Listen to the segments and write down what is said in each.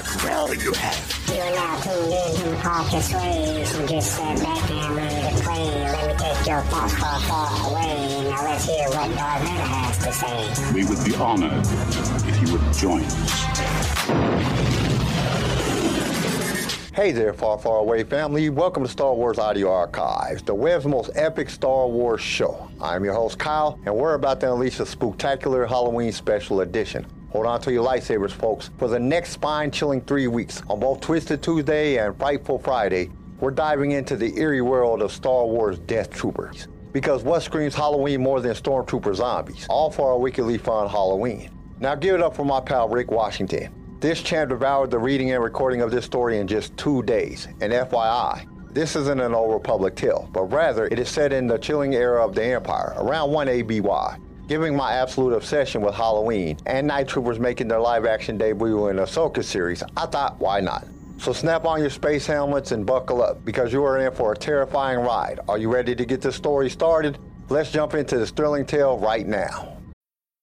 What will you have? You are now tuned in to Parker's Ways and just sat back and ready to play. Let me take your thoughts far, far away. Now let's hear what Darth Vader has to say. We would be honored if you would join us. Hey there, far, far away family. Welcome to Star Wars Audio Archives, the web's most epic Star Wars show. I'm your host, Kyle, and we're about to unleash a spectacular Halloween special edition. Hold on to your lightsabers, folks. For the next spine chilling three weeks, on both Twisted Tuesday and Frightful Friday, we're diving into the eerie world of Star Wars Death Troopers. Because what screams Halloween more than Stormtrooper zombies? All for a wickedly fun Halloween. Now give it up for my pal Rick Washington. This champ devoured the reading and recording of this story in just two days. And FYI, this isn't an old Republic tale, but rather it is set in the chilling era of the Empire, around 1 ABY. Given my absolute obsession with Halloween and Night Troopers making their live action debut in the Ahsoka series, I thought, why not? So snap on your space helmets and buckle up because you are in for a terrifying ride. Are you ready to get this story started? Let's jump into this thrilling tale right now.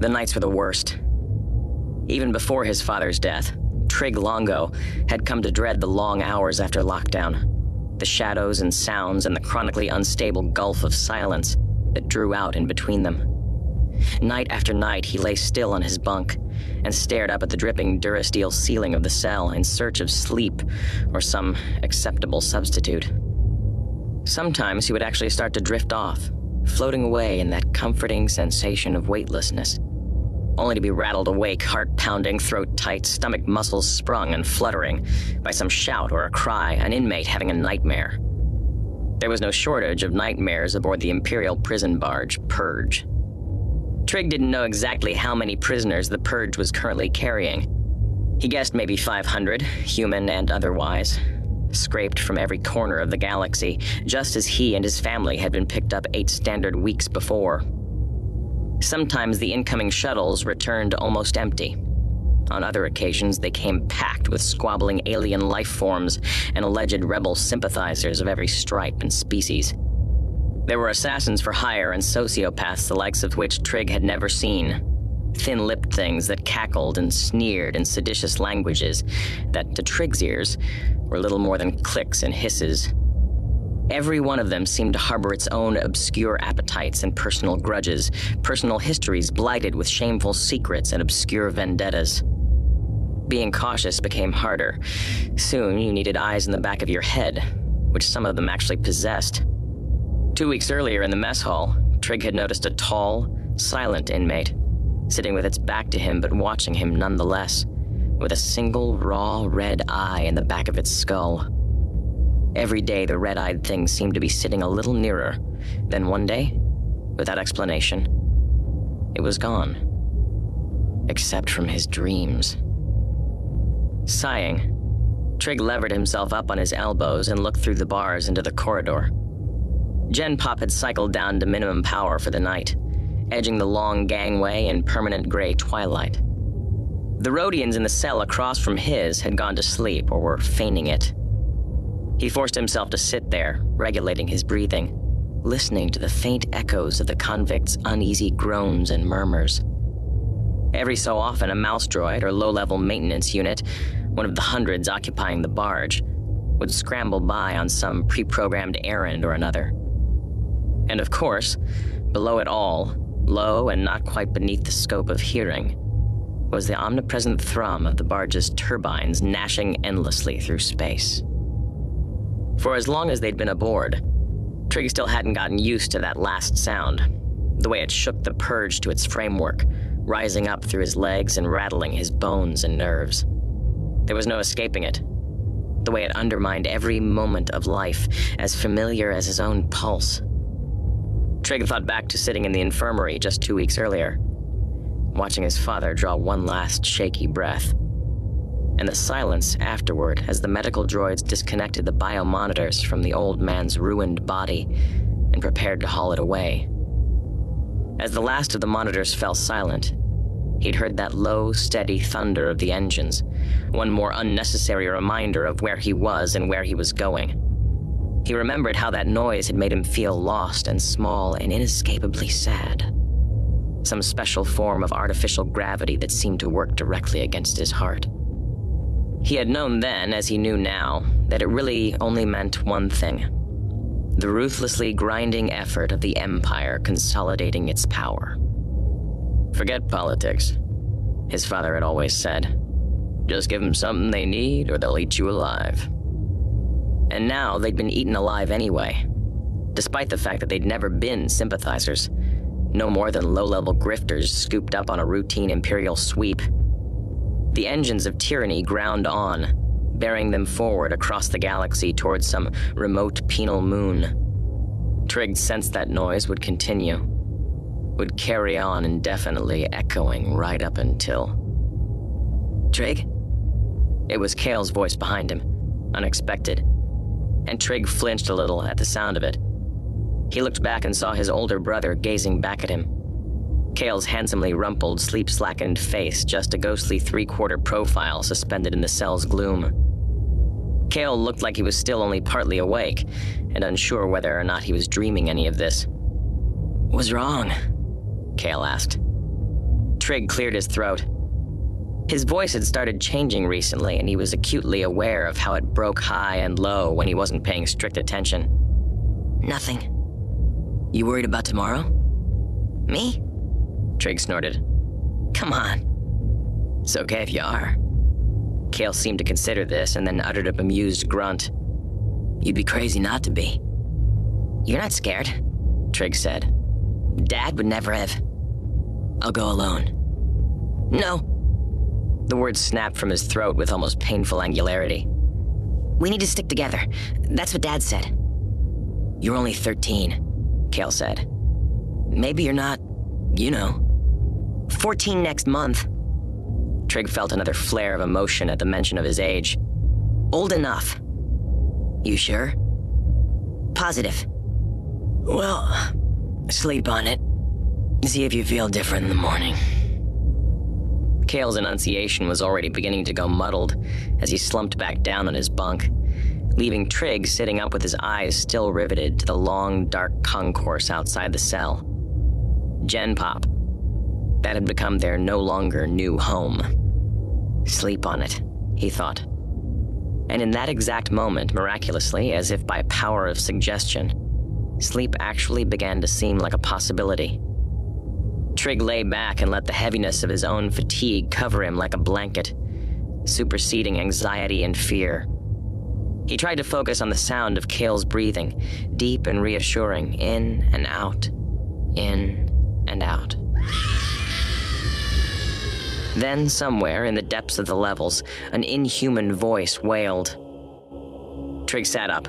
The nights were the worst. Even before his father's death, Trig Longo had come to dread the long hours after lockdown, the shadows and sounds and the chronically unstable gulf of silence that drew out in between them. Night after night, he lay still on his bunk and stared up at the dripping durasteel ceiling of the cell in search of sleep or some acceptable substitute. Sometimes he would actually start to drift off, floating away in that comforting sensation of weightlessness only to be rattled awake, heart pounding, throat tight, stomach muscles sprung and fluttering by some shout or a cry, an inmate having a nightmare. There was no shortage of nightmares aboard the Imperial prison barge, Purge. Trig didn't know exactly how many prisoners the Purge was currently carrying. He guessed maybe 500, human and otherwise, scraped from every corner of the galaxy, just as he and his family had been picked up eight standard weeks before. Sometimes the incoming shuttles returned almost empty. On other occasions, they came packed with squabbling alien life forms and alleged rebel sympathizers of every stripe and species. There were assassins for hire and sociopaths the likes of which Trig had never seen. Thin lipped things that cackled and sneered in seditious languages that, to Trig's ears, were little more than clicks and hisses. Every one of them seemed to harbor its own obscure appetites and personal grudges, personal histories blighted with shameful secrets and obscure vendettas. Being cautious became harder. Soon you needed eyes in the back of your head, which some of them actually possessed. Two weeks earlier in the mess hall, Trig had noticed a tall, silent inmate, sitting with its back to him but watching him nonetheless, with a single raw red eye in the back of its skull. Every day, the red eyed thing seemed to be sitting a little nearer. Then one day, without explanation, it was gone. Except from his dreams. Sighing, Trig levered himself up on his elbows and looked through the bars into the corridor. Gen Pop had cycled down to minimum power for the night, edging the long gangway in permanent gray twilight. The Rodians in the cell across from his had gone to sleep or were feigning it. He forced himself to sit there, regulating his breathing, listening to the faint echoes of the convict's uneasy groans and murmurs. Every so often, a mouse droid or low level maintenance unit, one of the hundreds occupying the barge, would scramble by on some pre programmed errand or another. And of course, below it all, low and not quite beneath the scope of hearing, was the omnipresent thrum of the barge's turbines gnashing endlessly through space. For as long as they'd been aboard, Trig still hadn't gotten used to that last sound, the way it shook the purge to its framework, rising up through his legs and rattling his bones and nerves. There was no escaping it. The way it undermined every moment of life, as familiar as his own pulse. Trig thought back to sitting in the infirmary just two weeks earlier. watching his father draw one last shaky breath. And the silence afterward as the medical droids disconnected the biomonitors from the old man's ruined body and prepared to haul it away. As the last of the monitors fell silent, he'd heard that low, steady thunder of the engines, one more unnecessary reminder of where he was and where he was going. He remembered how that noise had made him feel lost and small and inescapably sad. Some special form of artificial gravity that seemed to work directly against his heart. He had known then, as he knew now, that it really only meant one thing the ruthlessly grinding effort of the Empire consolidating its power. Forget politics, his father had always said. Just give them something they need, or they'll eat you alive. And now they'd been eaten alive anyway, despite the fact that they'd never been sympathizers, no more than low level grifters scooped up on a routine Imperial sweep. The engines of tyranny ground on, bearing them forward across the galaxy towards some remote penal moon. Trig sensed that noise would continue, would carry on indefinitely, echoing right up until. Trig? It was Kale's voice behind him, unexpected and Trig flinched a little at the sound of it. He looked back and saw his older brother gazing back at him. Kale's handsomely rumpled, sleep slackened face just a ghostly three quarter profile suspended in the cell's gloom. Kale looked like he was still only partly awake, and unsure whether or not he was dreaming any of this. What's wrong? Kale asked. Trig cleared his throat. His voice had started changing recently, and he was acutely aware of how it broke high and low when he wasn't paying strict attention. Nothing. You worried about tomorrow? Me? Trig snorted. Come on. It's okay if you are. Kale seemed to consider this and then uttered a bemused grunt. You'd be crazy not to be. You're not scared, Trig said. Dad would never have. I'll go alone. No, the words snapped from his throat with almost painful angularity. We need to stick together. That's what Dad said. You're only 13, Kale said. Maybe you're not, you know. 14 next month. Trig felt another flare of emotion at the mention of his age. Old enough. You sure? Positive. Well, sleep on it. See if you feel different in the morning. Kale's enunciation was already beginning to go muddled as he slumped back down on his bunk, leaving Trig sitting up with his eyes still riveted to the long, dark concourse outside the cell. Gen Pop. That had become their no longer new home. Sleep on it, he thought. And in that exact moment, miraculously, as if by power of suggestion, sleep actually began to seem like a possibility. Trig lay back and let the heaviness of his own fatigue cover him like a blanket, superseding anxiety and fear. He tried to focus on the sound of Kale's breathing, deep and reassuring, in and out, in and out. Then, somewhere in the depths of the levels, an inhuman voice wailed. Trig sat up,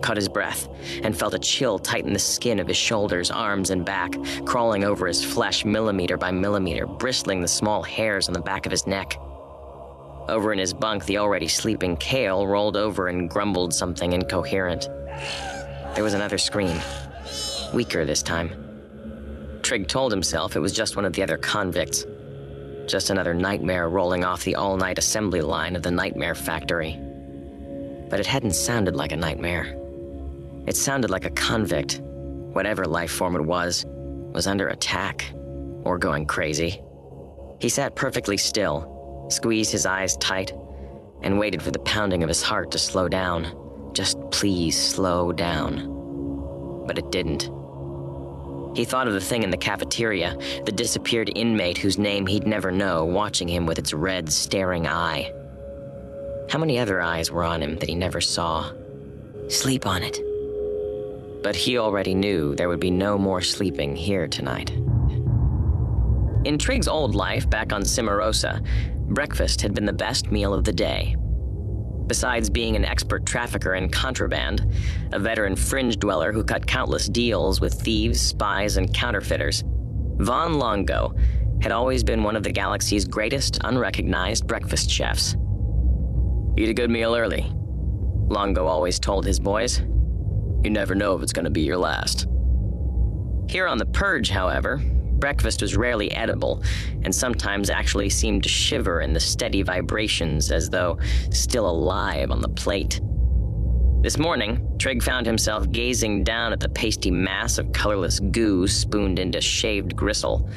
caught his breath, and felt a chill tighten the skin of his shoulders, arms, and back, crawling over his flesh millimeter by millimeter, bristling the small hairs on the back of his neck. Over in his bunk, the already sleeping Kale rolled over and grumbled something incoherent. There was another scream, weaker this time. Trig told himself it was just one of the other convicts. Just another nightmare rolling off the all night assembly line of the Nightmare Factory. But it hadn't sounded like a nightmare. It sounded like a convict, whatever life form it was, was under attack or going crazy. He sat perfectly still, squeezed his eyes tight, and waited for the pounding of his heart to slow down. Just please slow down. But it didn't. He thought of the thing in the cafeteria, the disappeared inmate whose name he'd never know, watching him with its red, staring eye. How many other eyes were on him that he never saw? Sleep on it, but he already knew there would be no more sleeping here tonight. In Trig's old life back on Cimarosa, breakfast had been the best meal of the day. Besides being an expert trafficker in contraband, a veteran fringe dweller who cut countless deals with thieves, spies, and counterfeiters, Von Longo had always been one of the galaxy's greatest unrecognized breakfast chefs. Eat a good meal early, Longo always told his boys. You never know if it's going to be your last. Here on the Purge, however, breakfast was rarely edible, and sometimes actually seemed to shiver in the steady vibrations as though still alive on the plate. This morning, Trig found himself gazing down at the pasty mass of colorless goo spooned into shaved gristle,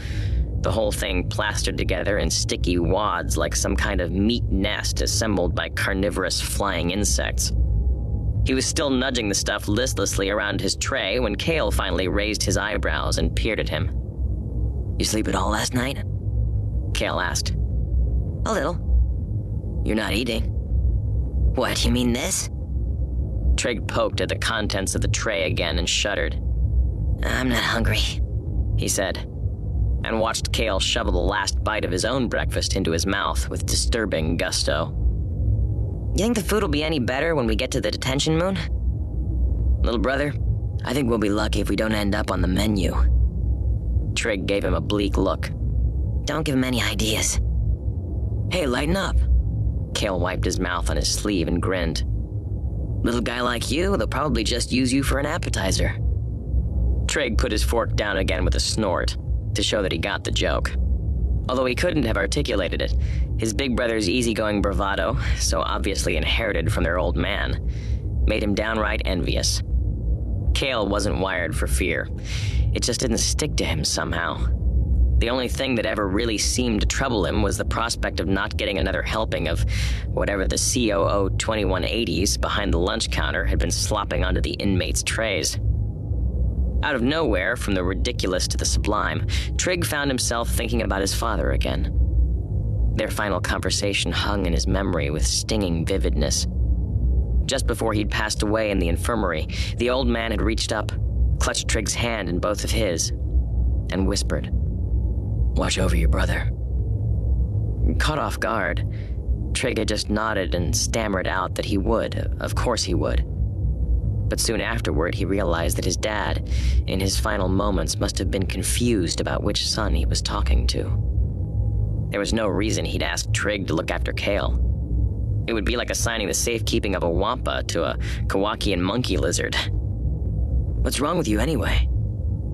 the whole thing plastered together in sticky wads like some kind of meat nest assembled by carnivorous flying insects. He was still nudging the stuff listlessly around his tray when Kale finally raised his eyebrows and peered at him. You sleep at all last night? Kale asked. A little. You're not eating. What, you mean this? Trig poked at the contents of the tray again and shuddered. I'm not hungry, he said and watched Kale shovel the last bite of his own breakfast into his mouth with disturbing gusto. You think the food will be any better when we get to the detention moon? Little brother, I think we'll be lucky if we don't end up on the menu. Trig gave him a bleak look. Don't give him any ideas. Hey, lighten up. Kale wiped his mouth on his sleeve and grinned. Little guy like you, they'll probably just use you for an appetizer. Trig put his fork down again with a snort to show that he got the joke. Although he couldn't have articulated it, his big brother's easygoing bravado, so obviously inherited from their old man, made him downright envious. Kale wasn't wired for fear. It just didn't stick to him somehow. The only thing that ever really seemed to trouble him was the prospect of not getting another helping of whatever the COO 2180s behind the lunch counter had been slopping onto the inmates' trays. Out of nowhere, from the ridiculous to the sublime, Trig found himself thinking about his father again. Their final conversation hung in his memory with stinging vividness. Just before he'd passed away in the infirmary, the old man had reached up, clutched Trig's hand in both of his, and whispered, Watch over your brother. Caught off guard, Trig had just nodded and stammered out that he would, of course he would. But soon afterward, he realized that his dad, in his final moments, must have been confused about which son he was talking to. There was no reason he'd ask Trig to look after Kale. It would be like assigning the safekeeping of a wampa to a Kowakian monkey lizard. What's wrong with you anyway?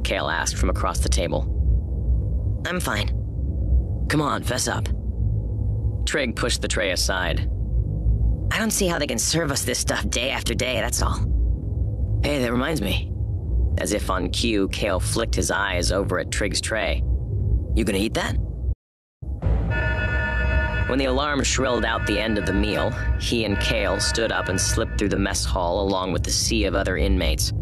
Kale asked from across the table. I'm fine. Come on, fess up. Trig pushed the tray aside. I don't see how they can serve us this stuff day after day, that's all. Hey, that reminds me. As if on cue, Kale flicked his eyes over at Trig's tray. You gonna eat that? When the alarm shrilled out the end of the meal, he and Kale stood up and slipped through the mess hall along with the sea of other inmates.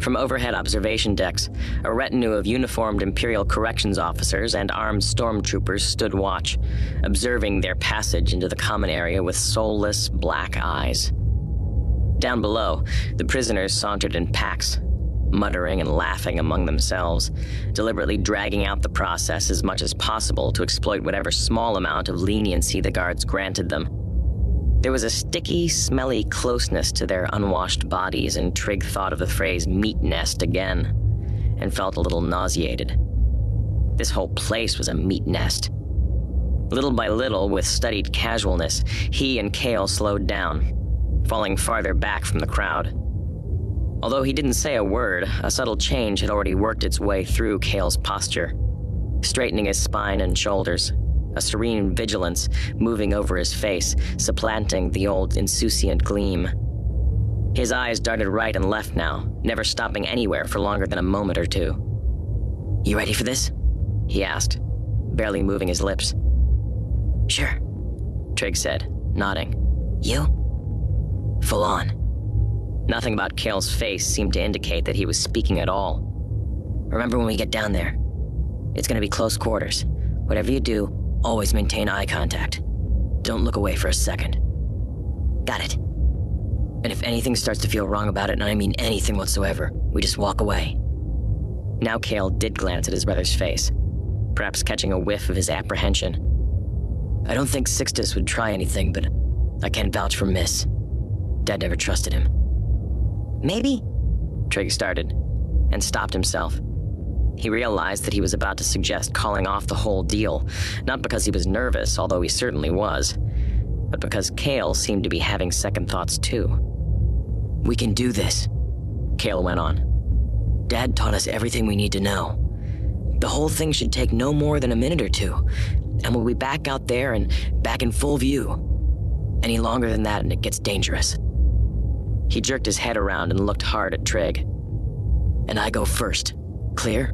From overhead observation decks, a retinue of uniformed Imperial corrections officers and armed stormtroopers stood watch, observing their passage into the common area with soulless black eyes. Down below, the prisoners sauntered in packs, muttering and laughing among themselves, deliberately dragging out the process as much as possible to exploit whatever small amount of leniency the guards granted them. There was a sticky, smelly closeness to their unwashed bodies, and Trig thought of the phrase meat nest again, and felt a little nauseated. This whole place was a meat nest. Little by little, with studied casualness, he and Kale slowed down, falling farther back from the crowd. Although he didn't say a word, a subtle change had already worked its way through Kale's posture, straightening his spine and shoulders, a serene vigilance moving over his face, supplanting the old insouciant gleam. His eyes darted right and left now, never stopping anywhere for longer than a moment or two. You ready for this? He asked, barely moving his lips. Sure, Trig said, nodding. You? Full on. Nothing about Kale's face seemed to indicate that he was speaking at all. Remember when we get down there? It's gonna be close quarters. Whatever you do, always maintain eye contact. Don't look away for a second. Got it. And if anything starts to feel wrong about it, and I mean anything whatsoever, we just walk away. Now Kale did glance at his brother's face, perhaps catching a whiff of his apprehension. I don't think Sixtus would try anything, but I can't vouch for Myss. Dad never trusted him. Maybe? Trig started, and stopped himself. He realized that he was about to suggest calling off the whole deal, not because he was nervous, although he certainly was, but because Kale seemed to be having second thoughts too. We can do this, Kale went on. Dad taught us everything we need to know. The whole thing should take no more than a minute or two, and we'll be back out there and back in full view. Any longer than that, and it gets dangerous. He jerked his head around and looked hard at Trig. And I go first. Clear?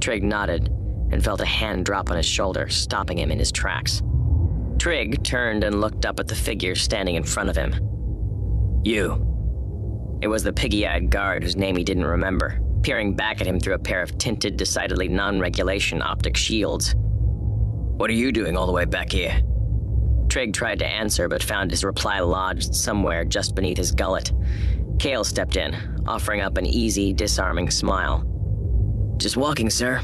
Trig nodded and felt a hand drop on his shoulder, stopping him in his tracks. Trig turned and looked up at the figure standing in front of him. You. It was the piggy eyed guard whose name he didn't remember, peering back at him through a pair of tinted, decidedly non regulation optic shields. What are you doing all the way back here? Trig tried to answer, but found his reply lodged somewhere just beneath his gullet. Kale stepped in, offering up an easy, disarming smile. Just walking, sir.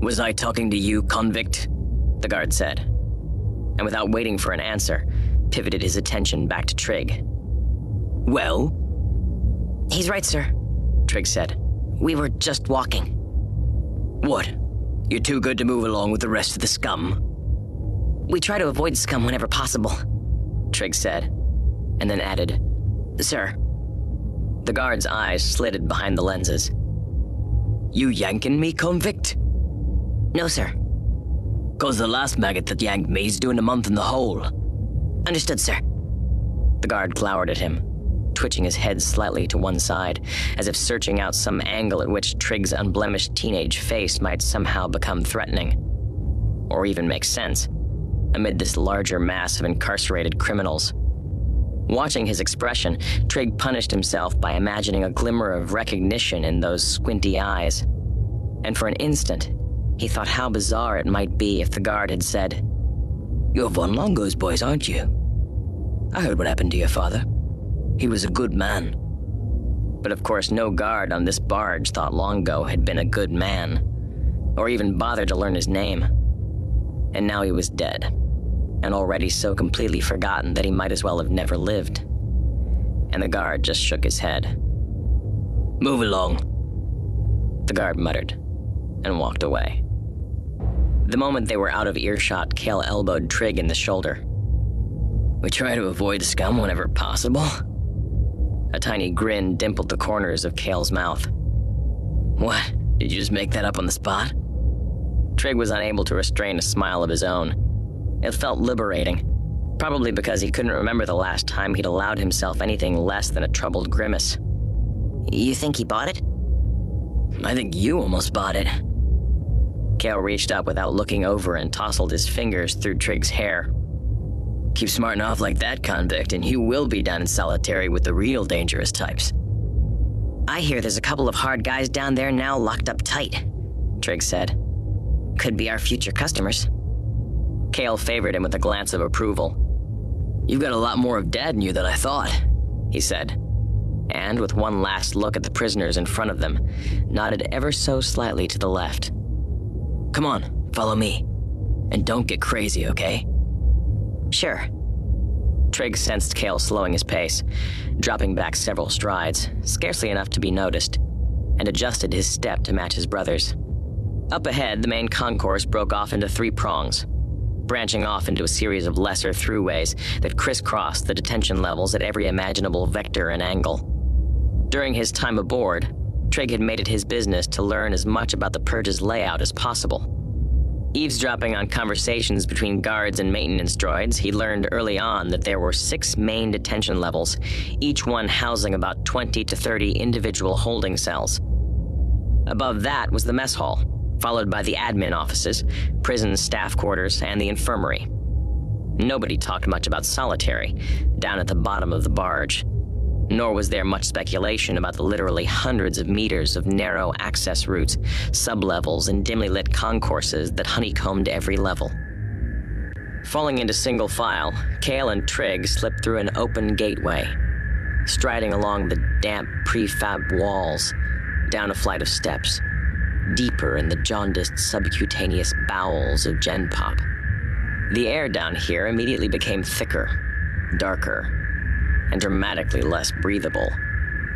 Was I talking to you, convict? The guard said. And without waiting for an answer, pivoted his attention back to Trig. Well? He's right, sir, Trig said. We were just walking. What? You're too good to move along with the rest of the scum? We try to avoid scum whenever possible, Trig said, and then added, Sir. The guard's eyes slitted behind the lenses. You yanking me, convict? No, sir. Cause the last maggot that yanked me's doing a month in the hole. Understood, sir. The guard glowered at him, twitching his head slightly to one side, as if searching out some angle at which Trig's unblemished teenage face might somehow become threatening. Or even make sense amid this larger mass of incarcerated criminals. Watching his expression, Trig punished himself by imagining a glimmer of recognition in those squinty eyes. And for an instant, he thought how bizarre it might be if the guard had said, You're Von Longo's boys, aren't you? I heard what happened to your father. He was a good man. But of course, no guard on this barge thought Longo had been a good man, or even bothered to learn his name. And now he was dead and already so completely forgotten that he might as well have never lived. And the guard just shook his head. Move along, the guard muttered, and walked away. The moment they were out of earshot, Kale elbowed Trig in the shoulder. We try to avoid scum whenever possible. A tiny grin dimpled the corners of Kale's mouth. What? Did you just make that up on the spot? Trig was unable to restrain a smile of his own. It felt liberating, probably because he couldn't remember the last time he'd allowed himself anything less than a troubled grimace. You think he bought it? I think you almost bought it. Kale reached up without looking over and tousled his fingers through Trig's hair. Keep smarting off like that, convict, and you will be down in solitary with the real dangerous types. I hear there's a couple of hard guys down there now locked up tight, Trig said. Could be our future customers. Kale favored him with a glance of approval. You've got a lot more of Dad in you than I thought, he said. And with one last look at the prisoners in front of them, nodded ever so slightly to the left. Come on, follow me. And don't get crazy, okay? Sure. Trig sensed Kale slowing his pace, dropping back several strides, scarcely enough to be noticed, and adjusted his step to match his brother's. Up ahead, the main concourse broke off into three prongs, branching off into a series of lesser throughways that crisscrossed the detention levels at every imaginable vector and angle. During his time aboard, Trig had made it his business to learn as much about the Purge's layout as possible. Eavesdropping on conversations between guards and maintenance droids, he learned early on that there were six main detention levels, each one housing about 20 to 30 individual holding cells. Above that was the mess hall, followed by the admin offices, prison staff quarters, and the infirmary. Nobody talked much about solitary, down at the bottom of the barge. Nor was there much speculation about the literally hundreds of meters of narrow access routes, sublevels, and dimly lit concourses that honeycombed every level. Falling into single file, Kale and Trig slipped through an open gateway, striding along the damp prefab walls, down a flight of steps deeper in the jaundiced subcutaneous bowels of Gen Pop. The air down here immediately became thicker, darker, and dramatically less breathable.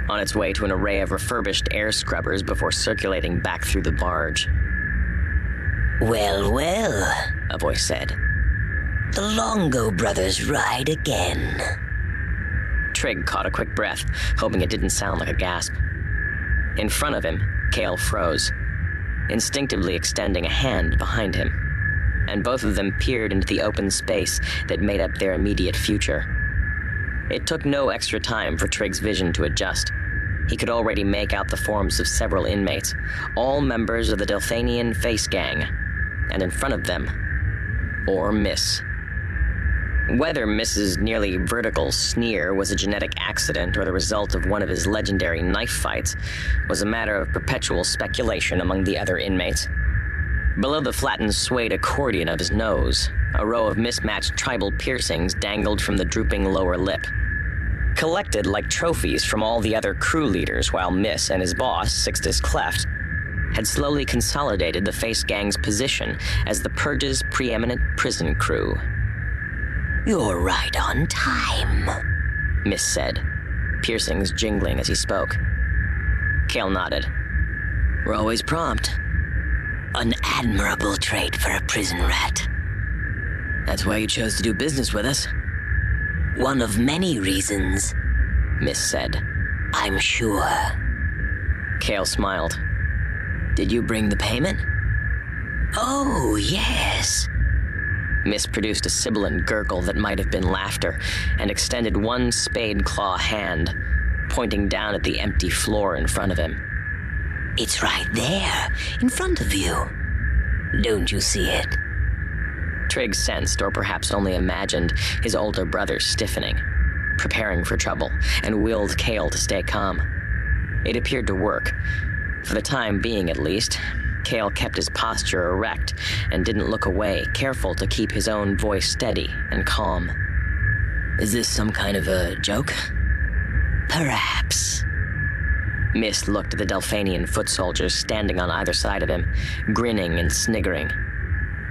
on its way to an array of refurbished air scrubbers before circulating back through the barge. Well, well, a voice said. The Longo brothers ride again. Trig caught a quick breath, hoping it didn't sound like a gasp. In front of him, Kale froze, instinctively extending a hand behind him, and both of them peered into the open space that made up their immediate future. It took no extra time for Trig's vision to adjust. He could already make out the forms of several inmates, all members of the Delphanian Face Gang, and in front of them, Aur Myss. Whether Myss's nearly vertical sneer was a genetic accident or the result of one of his legendary knife fights was a matter of perpetual speculation among the other inmates. Below the flattened suede accordion of his nose, a row of mismatched tribal piercings dangled from the drooping lower lip. Collected like trophies from all the other crew leaders while Myss and his boss, Sixtus Cleft, had slowly consolidated the Face Gang's position as the Purge's preeminent prison crew. You're right on time, Myss said, piercings jingling as he spoke. Kale nodded. We're always prompt. An admirable trait for a prison rat. That's why you chose to do business with us. One of many reasons, Myss said. I'm sure. Kale smiled. Did you bring the payment? Oh, yes. Myss produced a sibilant gurgle that might have been laughter and extended one spade claw hand, pointing down at the empty floor in front of him. It's right there, in front of you. Don't you see it? Trig sensed, or perhaps only imagined, his older brother stiffening, preparing for trouble, and willed Kale to stay calm. It appeared to work. For the time being, at least, Kale kept his posture erect and didn't look away, careful to keep his own voice steady and calm. Is this some kind of a joke? Perhaps. Myss looked at the Delphanian foot soldiers standing on either side of him, grinning and sniggering.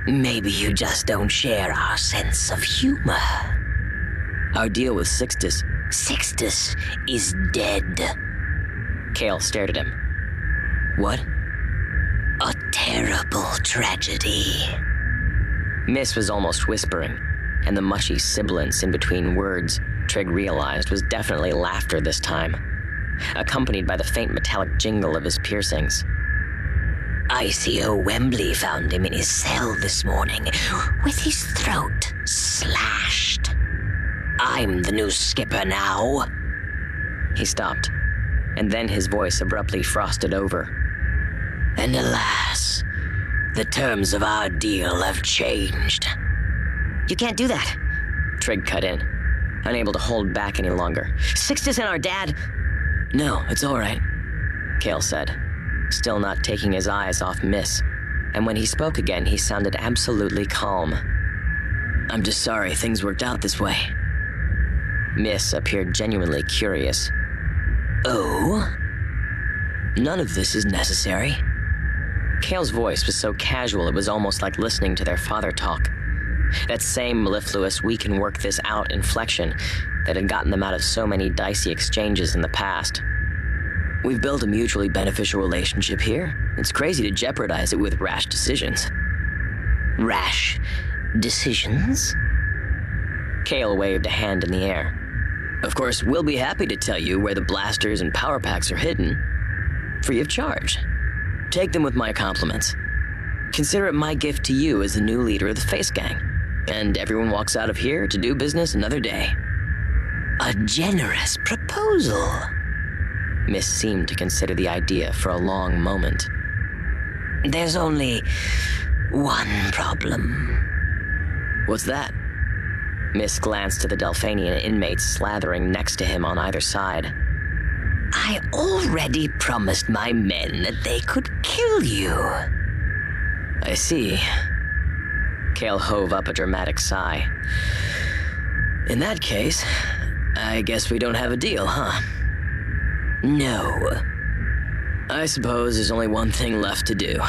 Maybe you just don't share our sense of humor. Our deal with Sixtus. Sixtus is dead. Kale stared at him. What? Terrible tragedy. Myss was almost whispering, and the mushy sibilance in between words, Trig realized, was definitely laughter this time, accompanied by the faint metallic jingle of his piercings. ICO Wembley found him in his cell this morning with his throat slashed. I'm the new skipper now. He stopped, and then his voice abruptly frosted over. And alas, the terms of our deal have changed. You can't do that. Trig cut in, unable to hold back any longer. Sixtus and our dad. No, it's all right, Kale said, still not taking his eyes off Myss. And when he spoke again, he sounded absolutely calm. I'm just sorry things worked out this way. Myss appeared genuinely curious. Oh? None of this is necessary. Kale's voice was so casual it was almost like listening to their father talk. That same mellifluous, we can work this out inflection that had gotten them out of so many dicey exchanges in the past. We've built a mutually beneficial relationship here. It's crazy to jeopardize it with rash decisions. Rash decisions? Kale waved a hand in the air. Of course, we'll be happy to tell you where the blasters and power packs are hidden. Free of charge. Take them with my compliments. Consider it my gift to you as the new leader of the Face Gang. And everyone walks out of here to do business another day. A generous proposal. Myss seemed to consider the idea for a long moment. There's only one problem. What's that? Myss glanced to the Delphanian inmates slathering next to him on either side. I already promised my men that they could kill you. I see. Kale hove up a dramatic sigh. In that case, I guess we don't have a deal, huh? No. I suppose there's only one thing left to do.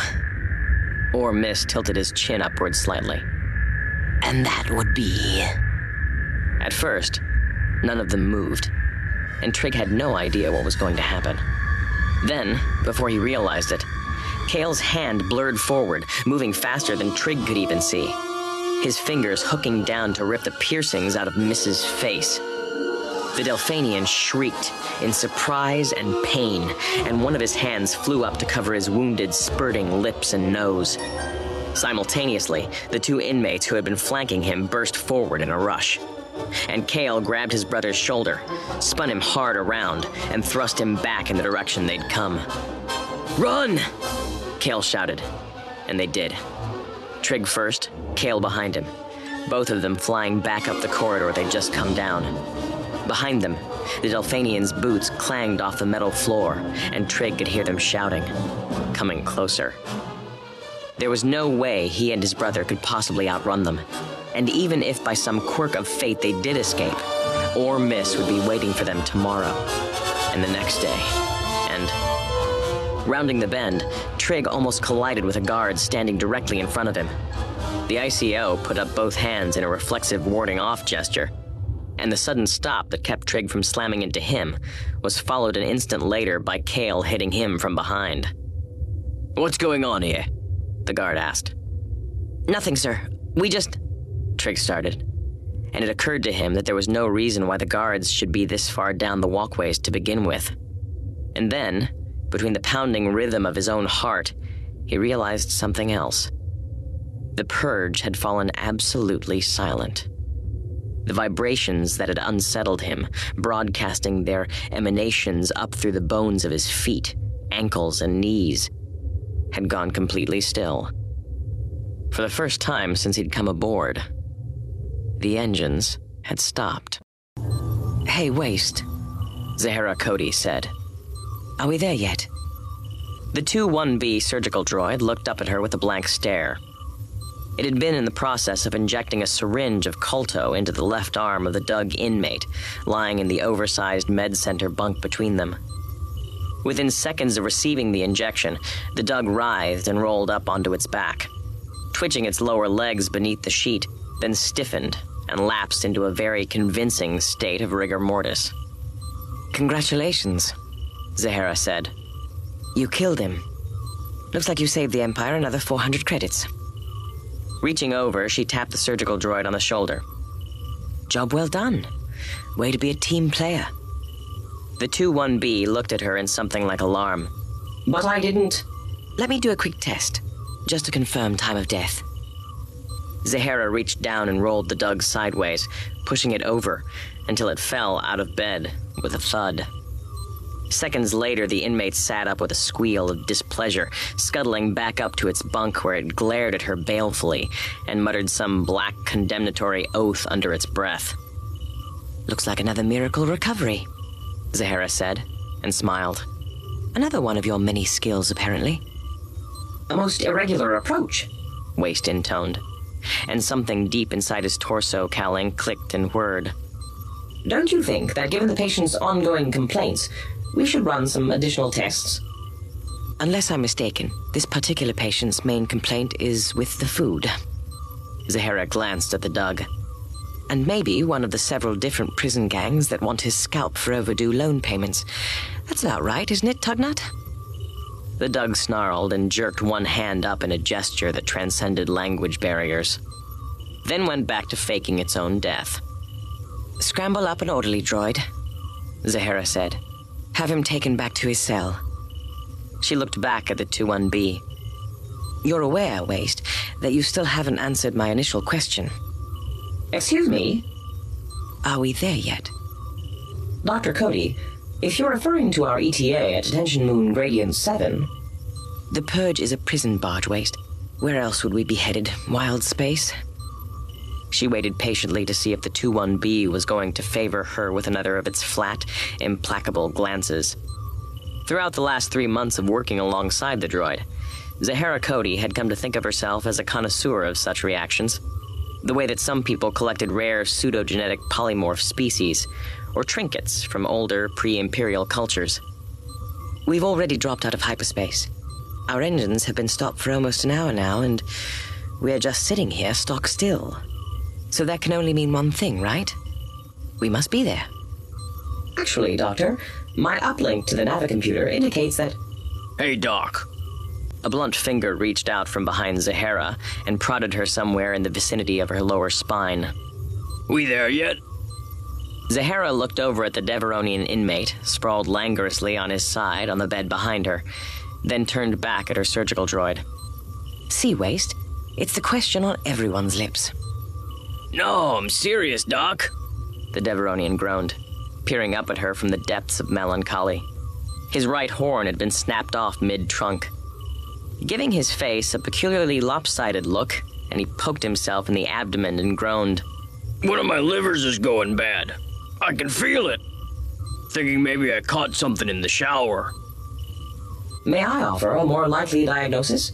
Aur Myss tilted his chin upward slightly. And that would be. At first, none of them moved. And Trig had no idea what was going to happen. Then, before he realized it, Kale's hand blurred forward, moving faster than Trig could even see, his fingers hooking down to rip the piercings out of Myss's face. The Delphanian shrieked in surprise and pain, and one of his hands flew up to cover his wounded, spurting lips and nose. Simultaneously, the two inmates who had been flanking him burst forward in a rush. And Kale grabbed his brother's shoulder, spun him hard around, and thrust him back in the direction they'd come. Run! Kale shouted, and they did. Trig first, Kale behind him, both of them flying back up the corridor they'd just come down. Behind them, the Delphanian's boots clanged off the metal floor, and Trig could hear them shouting, coming closer. There was no way he and his brother could possibly outrun them. And even if by some quirk of fate they did escape, Aur Myss would be waiting for them tomorrow, and the next day, and. Rounding the bend, Trig almost collided with a guard standing directly in front of him. The ICO put up both hands in a reflexive warding off gesture, and the sudden stop that kept Trig from slamming into him was followed an instant later by Kale hitting him from behind. What's going on here? the guard asked. Nothing, sir. We just. Trig started. And it occurred to him that there was no reason why the guards should be this far down the walkways to begin with. And then, between the pounding rhythm of his own heart, he realized something else. The purge had fallen absolutely silent. The vibrations that had unsettled him, broadcasting their emanations up through the bones of his feet, ankles, and knees, had gone completely still. For the first time since he'd come aboard, the engines had stopped. Hey, Waste, Zahara Cody said. Are we there yet? The 2 1B surgical droid looked up at her with a blank stare. It had been in the process of injecting a syringe of Kolto into the left arm of the Dug inmate, lying in the oversized med center bunk between them. Within seconds of receiving the injection, the Dug writhed and rolled up onto its back, twitching its lower legs beneath the sheet, then stiffened and lapsed into a very convincing state of rigor mortis. Congratulations, Zahara said. You killed him. Looks like you saved the Empire another 400 credits. Reaching over, she tapped the surgical droid on the shoulder. Job well done. Way to be a team player. The 2 1B looked at her in something like alarm. But I didn't. Let me do a quick test, just to confirm time of death. Zahara reached down and rolled the Dug sideways, pushing it over until it fell out of bed with a thud. Seconds later, the inmate sat up with a squeal of displeasure, scuttling back up to its bunk where it glared at her balefully and muttered some black condemnatory oath under its breath. Looks like another miracle recovery, Zahara said, and smiled. Another one of your many skills, apparently. A most irregular approach, Waste intoned, and something deep inside his torso cowling clicked and whirred. Don't you think that given the patient's ongoing complaints, we should run some additional tests? Unless I'm mistaken, this particular patient's main complaint is with the food. Zahara glanced at the Dug and maybe one of the several different prison gangs that want his scalp for overdue loan payments. That's about right, isn't it, Tugnut? The Dug snarled and jerked one hand up in a gesture that transcended language barriers, then went back to faking its own death. Scramble up an orderly droid, Zahara said. Have him taken back to his cell. She looked back at the 2 1B. You're aware, Waste, that you still haven't answered my initial question. Excuse me? Are we there yet? Dr. Cody, if you're referring to our ETA at Detention Moon Gradient 7. The Purge is a prison barge waste. Where else would we be headed? Wild space? She waited patiently to see if the 2 1B was going to favor her with another of its flat, implacable glances. Throughout the last three months of working alongside the droid, Zahara Cody had come to think of herself as a connoisseur of such reactions the way that some people collected rare pseudogenetic polymorph species, or trinkets from older pre imperial cultures. We've already dropped out of hyperspace. Our engines have been stopped for almost an hour now, and we're just sitting here stock still. So that can only mean one thing, right? We must be there. Actually, Doctor, my uplink to the Navicomputer indicates that. Hey, Doc. A blunt finger reached out from behind Zahara and prodded her somewhere in the vicinity of her lower spine. We there yet? Zahara looked over at the Devaronian inmate, sprawled languorously on his side on the bed behind her, then turned back at her surgical droid. Sea Waste? It's the question on everyone's lips. No, I'm serious, Doc. The Devaronian groaned, peering up at her from the depths of melancholy. His right horn had been snapped off mid trunk. Giving his face a peculiarly lopsided look, and he poked himself in the abdomen and groaned. One of my livers is going bad. I can feel it. Thinking maybe I caught something in the shower. May I offer a more likely diagnosis?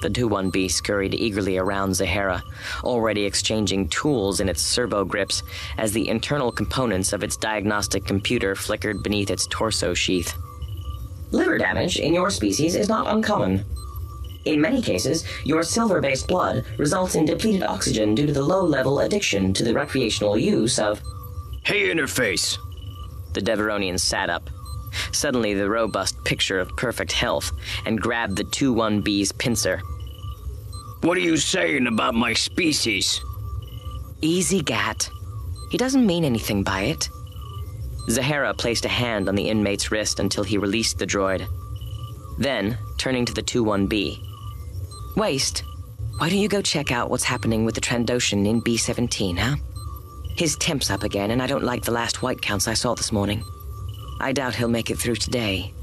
The 2-1B scurried eagerly around Zahara, already exchanging tools in its servo grips as the internal components of its diagnostic computer flickered beneath its torso sheath. Liver damage in your species is not uncommon. In many cases, your silver based blood results in depleted oxygen due to the low level addiction to the recreational use of. Hey, interface! The Devaronian sat up, suddenly the robust picture of perfect health, and grabbed the 2 1B's pincer. What are you saying about my species? Easy, Gat. He doesn't mean anything by it. Zahara placed a hand on the inmate's wrist until he released the droid. Then, turning to the 2 1B, Waste, why don't you go check out what's happening with the Trandoshan in B 17, huh? His temp's up again, and I don't like the last white counts I saw this morning. I doubt he'll make it through today.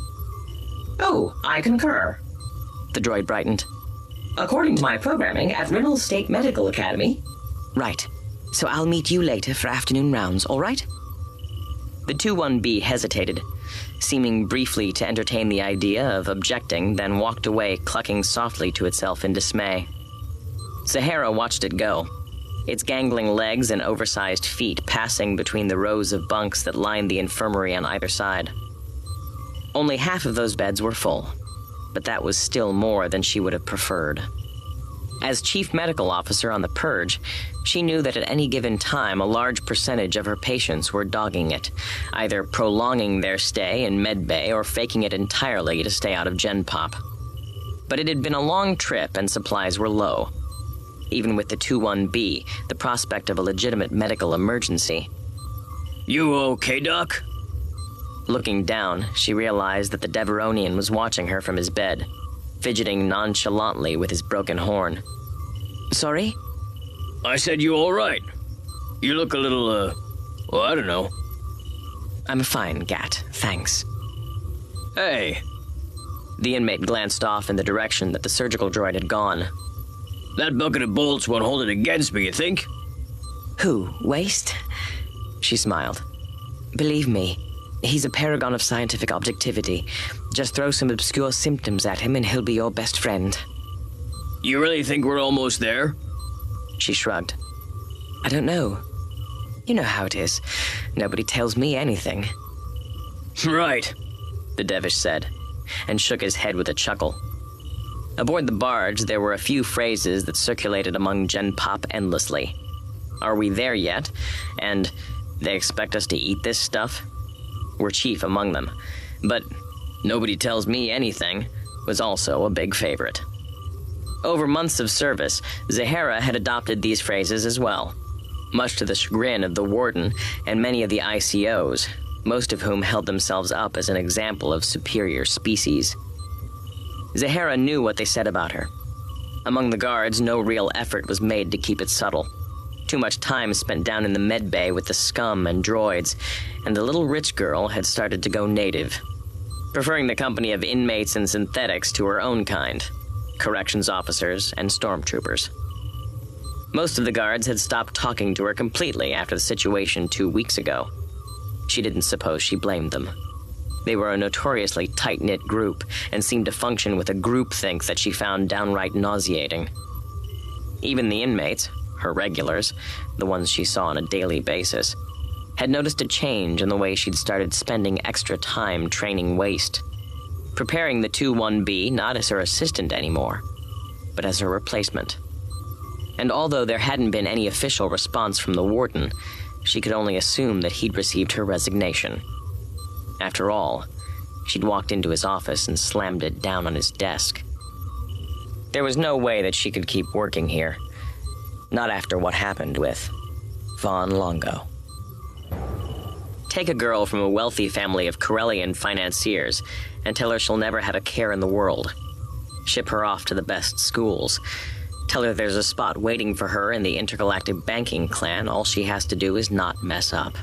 Oh, I concur. The droid brightened. According to my programming at Rhinnal State Medical Academy. Right. So I'll meet you later for afternoon rounds, all right? The 2 1B hesitated, seeming briefly to entertain the idea of objecting, then walked away, clucking softly to itself in dismay. Zahara watched it go, its gangling legs and oversized feet passing between the rows of bunks that lined the infirmary on either side. Only half of those beds were full, but that was still more than she would have preferred. As chief medical officer on the Purge, she knew that at any given time a large percentage of her patients were dogging it, either prolonging their stay in medbay or faking it entirely to stay out of Gen Pop. But it had been a long trip and supplies were low. Even with the 2 1B, the prospect of a legitimate medical emergency. You okay, Doc? Looking down, she realized that the Devaronian was watching her from his bed fidgeting nonchalantly with his broken horn. Sorry? I said you all right. You look a little, uh, well, I don't know. I'm fine, Gat. Thanks. Hey. The inmate glanced off in the direction that the surgical droid had gone. That bucket of bolts won't hold it against me, you think? Who? Waste? She smiled. Believe me, He's a paragon of scientific objectivity. Just throw some obscure symptoms at him and he'll be your best friend. You really think we're almost there? She shrugged. I don't know. You know how it is. Nobody tells me anything. Right, the Devish said, and shook his head with a chuckle. Aboard the barge, there were a few phrases that circulated among Gen Pop endlessly. Are we there yet? And they expect us to eat this stuff? were chief among them, but nobody tells me anything was also a big favorite. Over months of service, Zahara had adopted these phrases as well, much to the chagrin of the warden and many of the ICOs, most of whom held themselves up as an example of superior species. Zahara knew what they said about her. Among the guards, no real effort was made to keep it subtle. Too much time spent down in the med bay with the scum and droids, and the little rich girl had started to go native, preferring the company of inmates and synthetics to her own kind corrections officers and stormtroopers. Most of the guards had stopped talking to her completely after the situation two weeks ago. She didn't suppose she blamed them. They were a notoriously tight knit group and seemed to function with a groupthink that she found downright nauseating. Even the inmates, her regulars, the ones she saw on a daily basis, had noticed a change in the way she'd started spending extra time training waste, preparing the 2 1B not as her assistant anymore, but as her replacement. And although there hadn't been any official response from the warden, she could only assume that he'd received her resignation. After all, she'd walked into his office and slammed it down on his desk. There was no way that she could keep working here. Not after what happened with Von Longo. Take a girl from a wealthy family of Corellian financiers and tell her she'll never have a care in the world. Ship her off to the best schools. Tell her there's a spot waiting for her in the intergalactic banking clan. All she has to do is not mess up.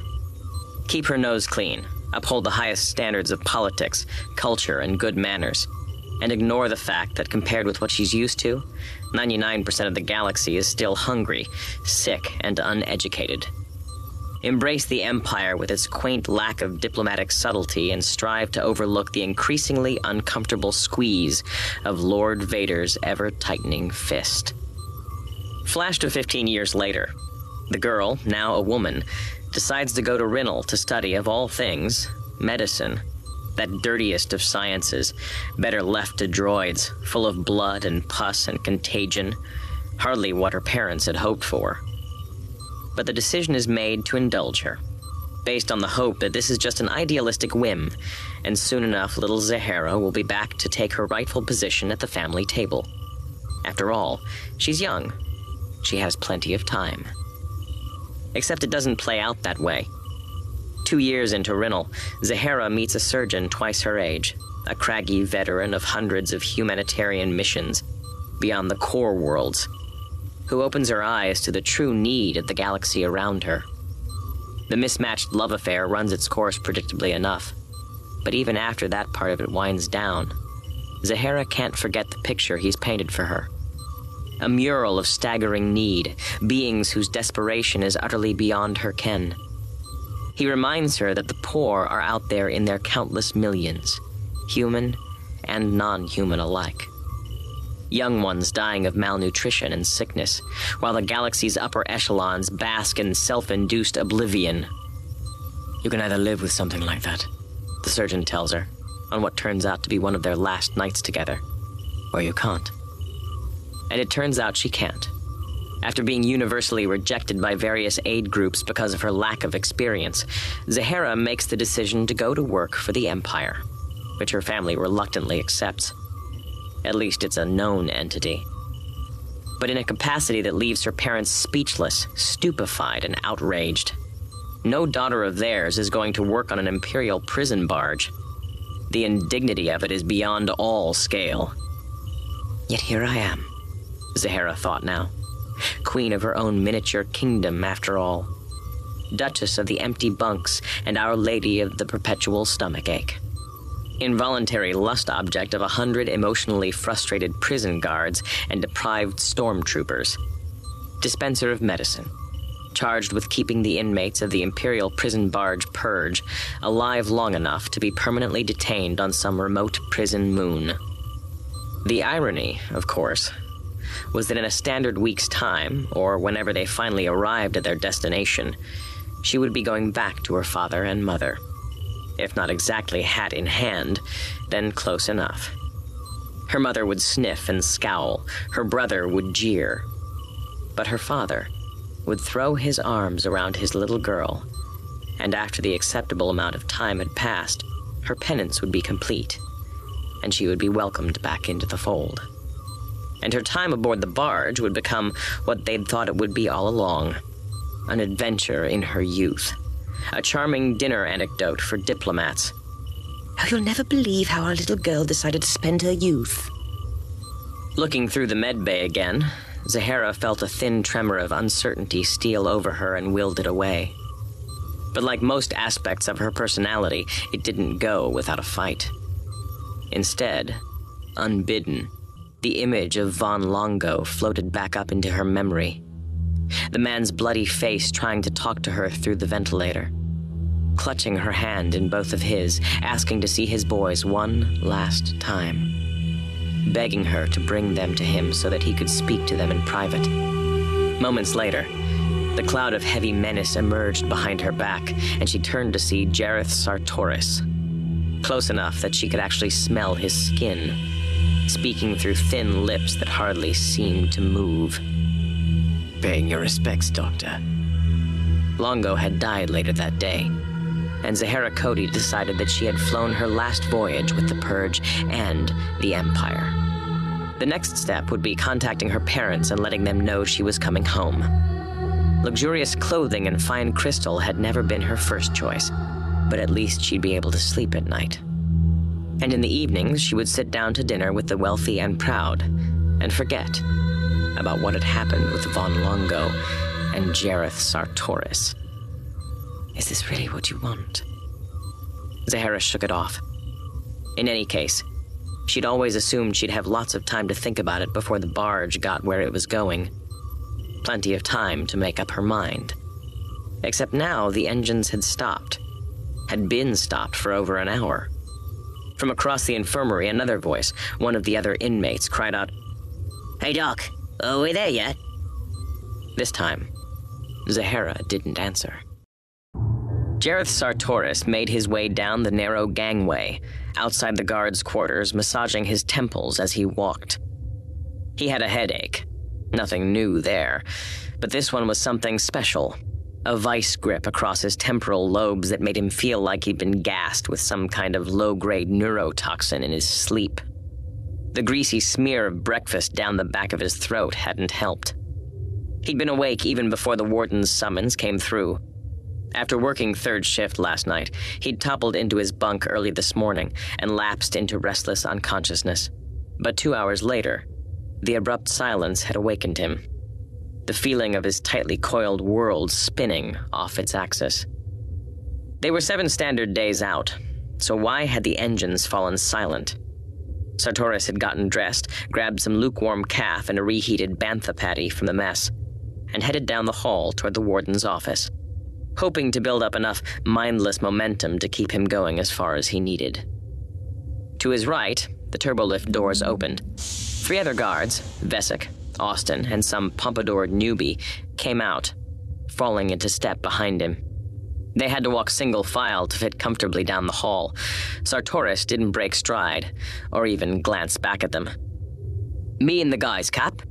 Keep her nose clean, uphold the highest standards of politics, culture, and good manners, and ignore the fact that compared with what she's used to, 99% of the galaxy is still hungry, sick, and uneducated. Embrace the Empire with its quaint lack of diplomatic subtlety and strive to overlook the increasingly uncomfortable squeeze of Lord Vader's ever tightening fist. Flash to 15 years later. The girl, now a woman, decides to go to Rhinnal to study, of all things, medicine. That dirtiest of sciences, better left to droids, full of blood and pus and contagion. Hardly what her parents had hoped for but the decision is made to indulge her, based on the hope that this is just an idealistic whim, and soon enough little Zahara will be back to take her rightful position at the family table. After all, she's young. She has plenty of time. Except it doesn't play out that way. Two years into Rhinnal, Zahara meets a surgeon twice her age, a craggy veteran of hundreds of humanitarian missions beyond the core worlds who opens her eyes to the true need of the galaxy around her. The mismatched love affair runs its course predictably enough, but even after that part of it winds down, Zahara can't forget the picture he's painted for her. A mural of staggering need, beings whose desperation is utterly beyond her ken. He reminds her that the poor are out there in their countless millions, human and non human alike young ones dying of malnutrition and sickness, while the galaxy's upper echelons bask in self induced oblivion. You can either live with something like that, the surgeon tells her, on what turns out to be one of their last nights together, or you can't. And it turns out she can't. After being universally rejected by various aid groups because of her lack of experience, Zahara makes the decision to go to work for the Empire, which her family reluctantly accepts. At least it's a known entity. But in a capacity that leaves her parents speechless, stupefied, and outraged. No daughter of theirs is going to work on an Imperial prison barge. The indignity of it is beyond all scale. Yet here I am, Zahara thought now. Queen of her own miniature kingdom, after all. Duchess of the empty bunks and Our Lady of the perpetual stomachache involuntary lust object of a hundred emotionally frustrated prison guards and deprived stormtroopers. Dispenser of medicine, charged with keeping the inmates of the Imperial prison barge Purge alive long enough to be permanently detained on some remote prison moon. The irony, of course, was that in a standard week's time, or whenever they finally arrived at their destination, she would be going back to her father and mother if not exactly hat in hand, then close enough. Her mother would sniff and scowl, her brother would jeer. But her father would throw his arms around his little girl, and after the acceptable amount of time had passed, her penance would be complete, and she would be welcomed back into the fold. And her time aboard the barge would become what they'd thought it would be all along an adventure in her youth a charming dinner anecdote for diplomats. Oh, you'll never believe how our little girl decided to spend her youth. Looking through the med bay again, Zahara felt a thin tremor of uncertainty steal over her and willed it away. But like most aspects of her personality, it didn't go without a fight. Instead, unbidden, the image of Von Longo floated back up into her memory the man's bloody face trying to talk to her through the ventilator. Clutching her hand in both of his, asking to see his boys one last time. Begging her to bring them to him so that he could speak to them in private. Moments later, the cloud of heavy menace emerged behind her back, and she turned to see Jareth Sartoris. Close enough that she could actually smell his skin, speaking through thin lips that hardly seemed to move. Paying your respects, Doctor. Longo had died later that day, and Zahara Cody decided that she had flown her last voyage with the Purge and the Empire. The next step would be contacting her parents and letting them know she was coming home. Luxurious clothing and fine crystal had never been her first choice, but at least she'd be able to sleep at night. And in the evenings, she would sit down to dinner with the wealthy and proud and forget about what had happened with Von Longo and Jareth Sartoris. Is this really what you want? Zahara shook it off. In any case, she'd always assumed she'd have lots of time to think about it before the barge got where it was going. Plenty of time to make up her mind. Except now the engines had stopped, had been stopped for over an hour. From across the infirmary, another voice, one of the other inmates, cried out, Hey, Doc, are we there yet? This time, Zahara didn't answer. Jareth Sartoris made his way down the narrow gangway, outside the guards' quarters, massaging his temples as he walked. He had a headache. Nothing new there, but this one was something special. A vice grip across his temporal lobes that made him feel like he'd been gassed with some kind of low grade neurotoxin in his sleep. The greasy smear of breakfast down the back of his throat hadn't helped. He'd been awake even before the warden's summons came through. After working third shift last night, he'd toppled into his bunk early this morning and lapsed into restless unconsciousness. But two hours later, the abrupt silence had awakened him. The feeling of his tightly coiled world spinning off its axis. They were seven standard days out, so why had the engines fallen silent? Sartoris had gotten dressed, grabbed some lukewarm caf and a reheated bantha patty from the mess, and headed down the hall toward the warden's office, hoping to build up enough mindless momentum to keep him going as far as he needed. To his right, the turbolift doors opened. Three other guards, Vesic, Austin, and some pompadoured newbie, came out, falling into step behind him. They had to walk single file to fit comfortably down the hall. Sartoris didn't break stride, or even glance back at them. Me and the guys, Cap.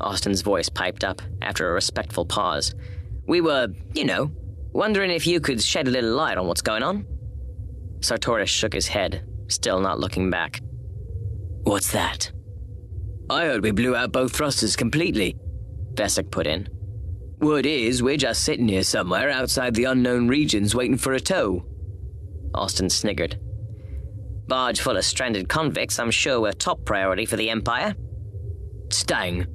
Austin's voice piped up after a respectful pause. We were, you know, wondering if you could shed a little light on what's going on. Sartoris shook his head, still not looking back. What's that? I heard we blew out both thrusters completely, Vesic put in. Word is, we're just sitting here somewhere outside the unknown regions waiting for a tow. Austin sniggered. Barge full of stranded convicts, I'm sure were top priority for the Empire. Stang,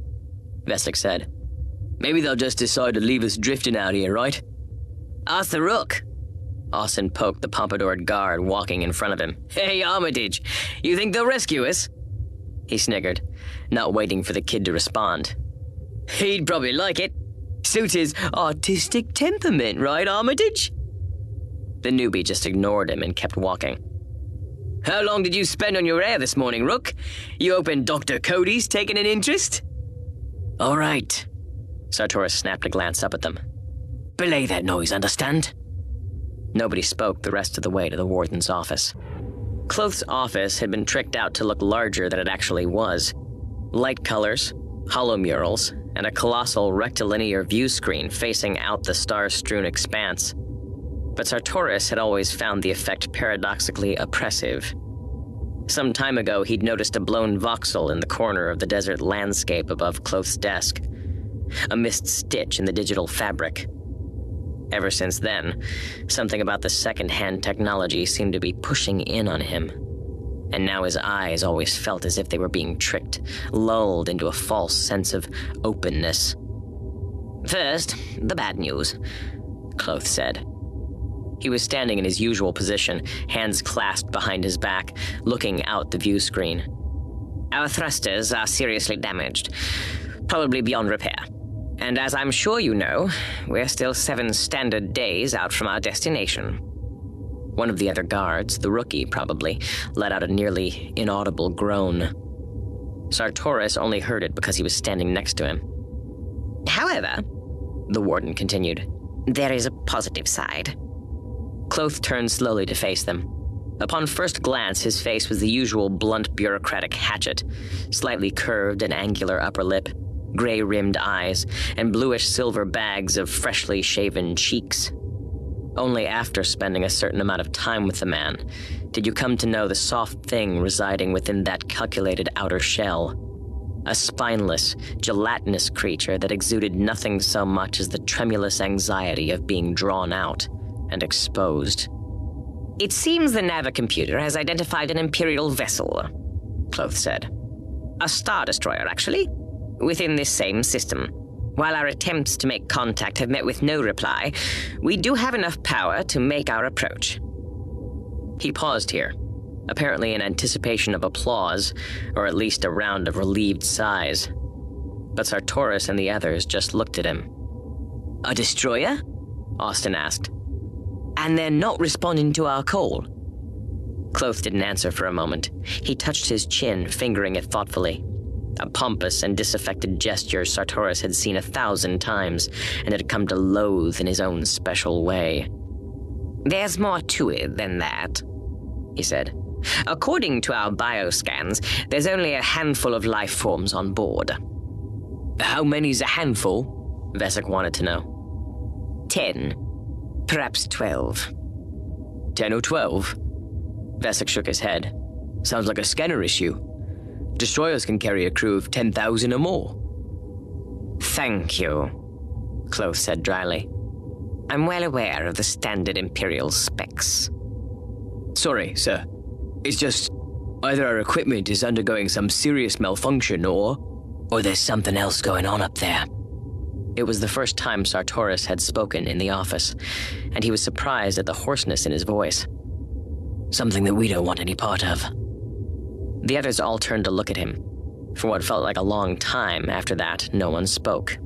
Vesic said. Maybe they'll just decide to leave us drifting out here, right? The Rook. Austin poked the pompadoured guard walking in front of him. Hey, Armitage, you think they'll rescue us? He sniggered, not waiting for the kid to respond. He'd probably like it. Suits his artistic temperament, right, Armitage? The newbie just ignored him and kept walking. How long did you spend on your air this morning, Rook? You open Dr. Cody's taking an interest? All right. Sartoris snapped a glance up at them. Belay that noise, understand? Nobody spoke the rest of the way to the warden's office. Kloth's office had been tricked out to look larger than it actually was. Light colors, holo murals, and a colossal rectilinear view screen facing out the star strewn expanse. But Sartoris had always found the effect paradoxically oppressive. Some time ago, he'd noticed a blown voxel in the corner of the desert landscape above Kloth's desk, a missed stitch in the digital fabric. Ever since then, something about the second hand technology seemed to be pushing in on him and now his eyes always felt as if they were being tricked, lulled into a false sense of openness. First, the bad news, Kloth said. He was standing in his usual position, hands clasped behind his back, looking out the view screen. Our thrusters are seriously damaged, probably beyond repair. And as I'm sure you know, we're still seven standard days out from our destination. One of the other guards, the rookie probably, let out a nearly inaudible groan. Sartoris only heard it because he was standing next to him. However, the warden continued, there is a positive side. Kloth turned slowly to face them. Upon first glance, his face was the usual blunt bureaucratic hatchet, slightly curved and angular upper lip, gray rimmed eyes, and bluish silver bags of freshly shaven cheeks. Only after spending a certain amount of time with the man did you come to know the soft thing residing within that calculated outer shell. A spineless, gelatinous creature that exuded nothing so much as the tremulous anxiety of being drawn out and exposed. It seems the Navicomputer has identified an Imperial vessel, Kloth said. A Star Destroyer, actually, within this same system. While our attempts to make contact have met with no reply, we do have enough power to make our approach. He paused here, apparently in anticipation of applause, or at least a round of relieved sighs. But Sartoris and the others just looked at him. A destroyer? Austin asked. And they're not responding to our call. Kloth didn't answer for a moment. He touched his chin, fingering it thoughtfully. A pompous and disaffected gesture Sartoris had seen a thousand times and had come to loathe in his own special way. There's more to it than that, he said. According to our bioscans, there's only a handful of life forms on board. How many's a handful? Vesic wanted to know. Ten. Perhaps twelve. Ten or twelve? Vesic shook his head. Sounds like a scanner issue. Destroyers can carry a crew of 10,000 or more. Thank you, Kloth said dryly. I'm well aware of the standard Imperial specs. Sorry, sir. It's just either our equipment is undergoing some serious malfunction or. or there's something else going on up there. It was the first time Sartoris had spoken in the office, and he was surprised at the hoarseness in his voice. Something that we don't want any part of. The others all turned to look at him. For what felt like a long time after that, no one spoke.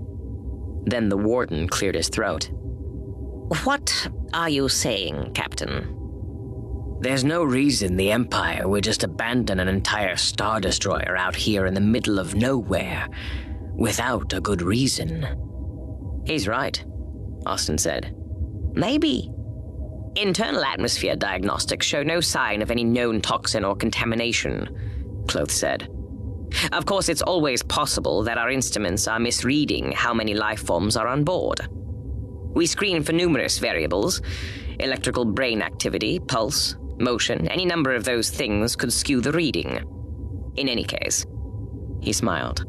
Then the warden cleared his throat. What are you saying, Captain? There's no reason the Empire would just abandon an entire Star Destroyer out here in the middle of nowhere without a good reason. He's right, Austin said. Maybe. Internal atmosphere diagnostics show no sign of any known toxin or contamination, Kloth said. Of course, it's always possible that our instruments are misreading how many life forms are on board. We screen for numerous variables electrical brain activity, pulse, motion, any number of those things could skew the reading. In any case, he smiled.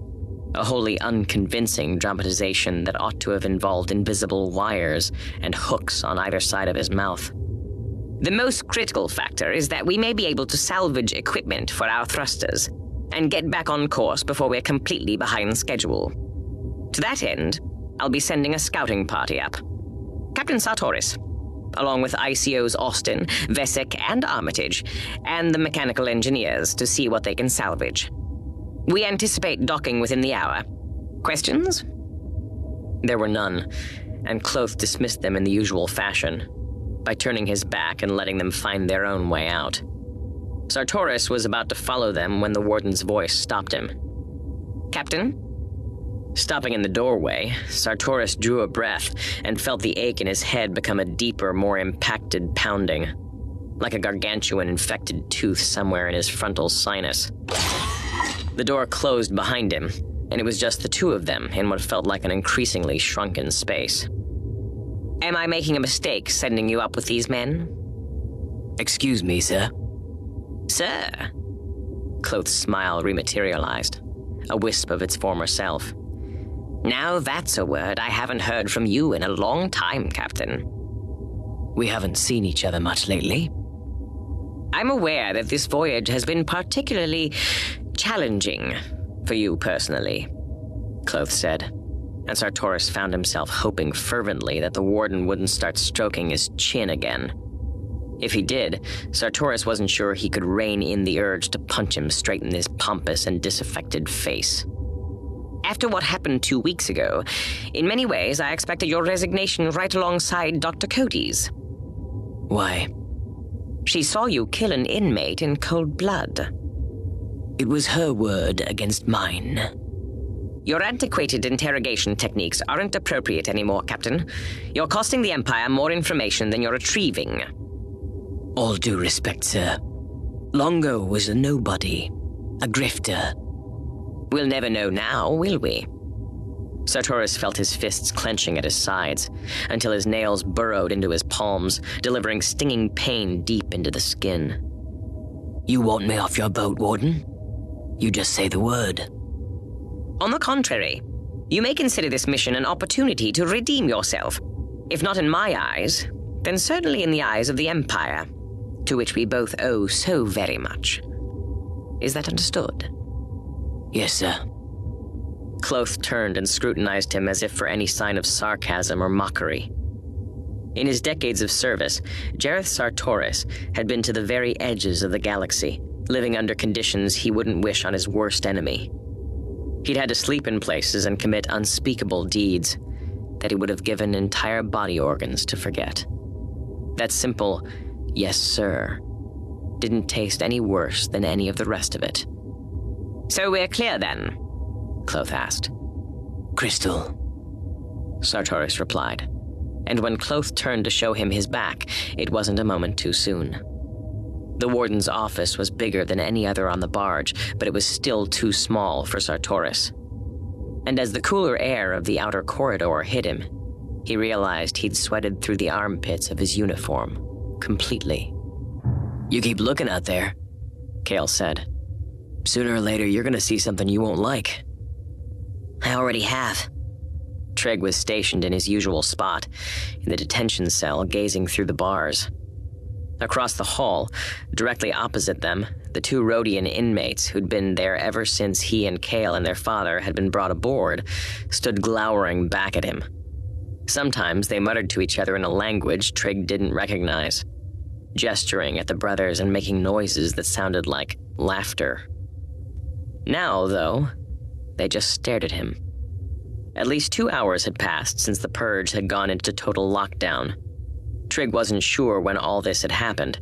A wholly unconvincing dramatization that ought to have involved invisible wires and hooks on either side of his mouth. The most critical factor is that we may be able to salvage equipment for our thrusters and get back on course before we're completely behind schedule. To that end, I'll be sending a scouting party up. Captain Sartoris, along with ICO's Austin, Vesic, and Armitage, and the mechanical engineers to see what they can salvage. We anticipate docking within the hour. Questions? There were none, and Kloth dismissed them in the usual fashion, by turning his back and letting them find their own way out. Sartoris was about to follow them when the warden's voice stopped him. Captain? Stopping in the doorway, Sartoris drew a breath and felt the ache in his head become a deeper, more impacted pounding, like a gargantuan infected tooth somewhere in his frontal sinus. The door closed behind him, and it was just the two of them in what felt like an increasingly shrunken space. Am I making a mistake sending you up with these men? Excuse me, sir. Sir? Kloth's smile rematerialized, a wisp of its former self. Now that's a word I haven't heard from you in a long time, Captain. We haven't seen each other much lately. I'm aware that this voyage has been particularly challenging for you personally, Kloth said, and Sartoris found himself hoping fervently that the warden wouldn't start stroking his chin again. If he did, Sartoris wasn't sure he could rein in the urge to punch him straight in his pompous and disaffected face. After what happened two weeks ago, in many ways I expected your resignation right alongside Dr. Cody's. Why? She saw you kill an inmate in cold blood. It was her word against mine. Your antiquated interrogation techniques aren't appropriate anymore, Captain. You're costing the Empire more information than you're retrieving. All due respect, sir. Longo was a nobody, a grifter. We'll never know now, will we? Sartoris felt his fists clenching at his sides until his nails burrowed into his palms, delivering stinging pain deep into the skin. You want me off your boat, Warden? You just say the word. On the contrary, you may consider this mission an opportunity to redeem yourself. If not in my eyes, then certainly in the eyes of the Empire, to which we both owe so very much. Is that understood? Yes, sir. Kloth turned and scrutinized him as if for any sign of sarcasm or mockery. In his decades of service, Jareth Sartoris had been to the very edges of the galaxy, living under conditions he wouldn't wish on his worst enemy. He'd had to sleep in places and commit unspeakable deeds that he would have given entire body organs to forget. That simple, yes, sir, didn't taste any worse than any of the rest of it. So we're clear then? Kloth asked. Crystal. Sartoris replied. And when Kloth turned to show him his back, it wasn't a moment too soon. The warden's office was bigger than any other on the barge, but it was still too small for Sartoris. And as the cooler air of the outer corridor hit him, he realized he'd sweated through the armpits of his uniform completely. You keep looking out there, Kale said. Sooner or later, you're gonna see something you won't like. I already have. Trig was stationed in his usual spot, in the detention cell, gazing through the bars. Across the hall, directly opposite them, the two Rodian inmates who'd been there ever since he and Kale and their father had been brought aboard stood glowering back at him. Sometimes they muttered to each other in a language Trig didn't recognize, gesturing at the brothers and making noises that sounded like laughter. Now, though, they just stared at him. At least two hours had passed since the purge had gone into total lockdown. Trig wasn't sure when all this had happened.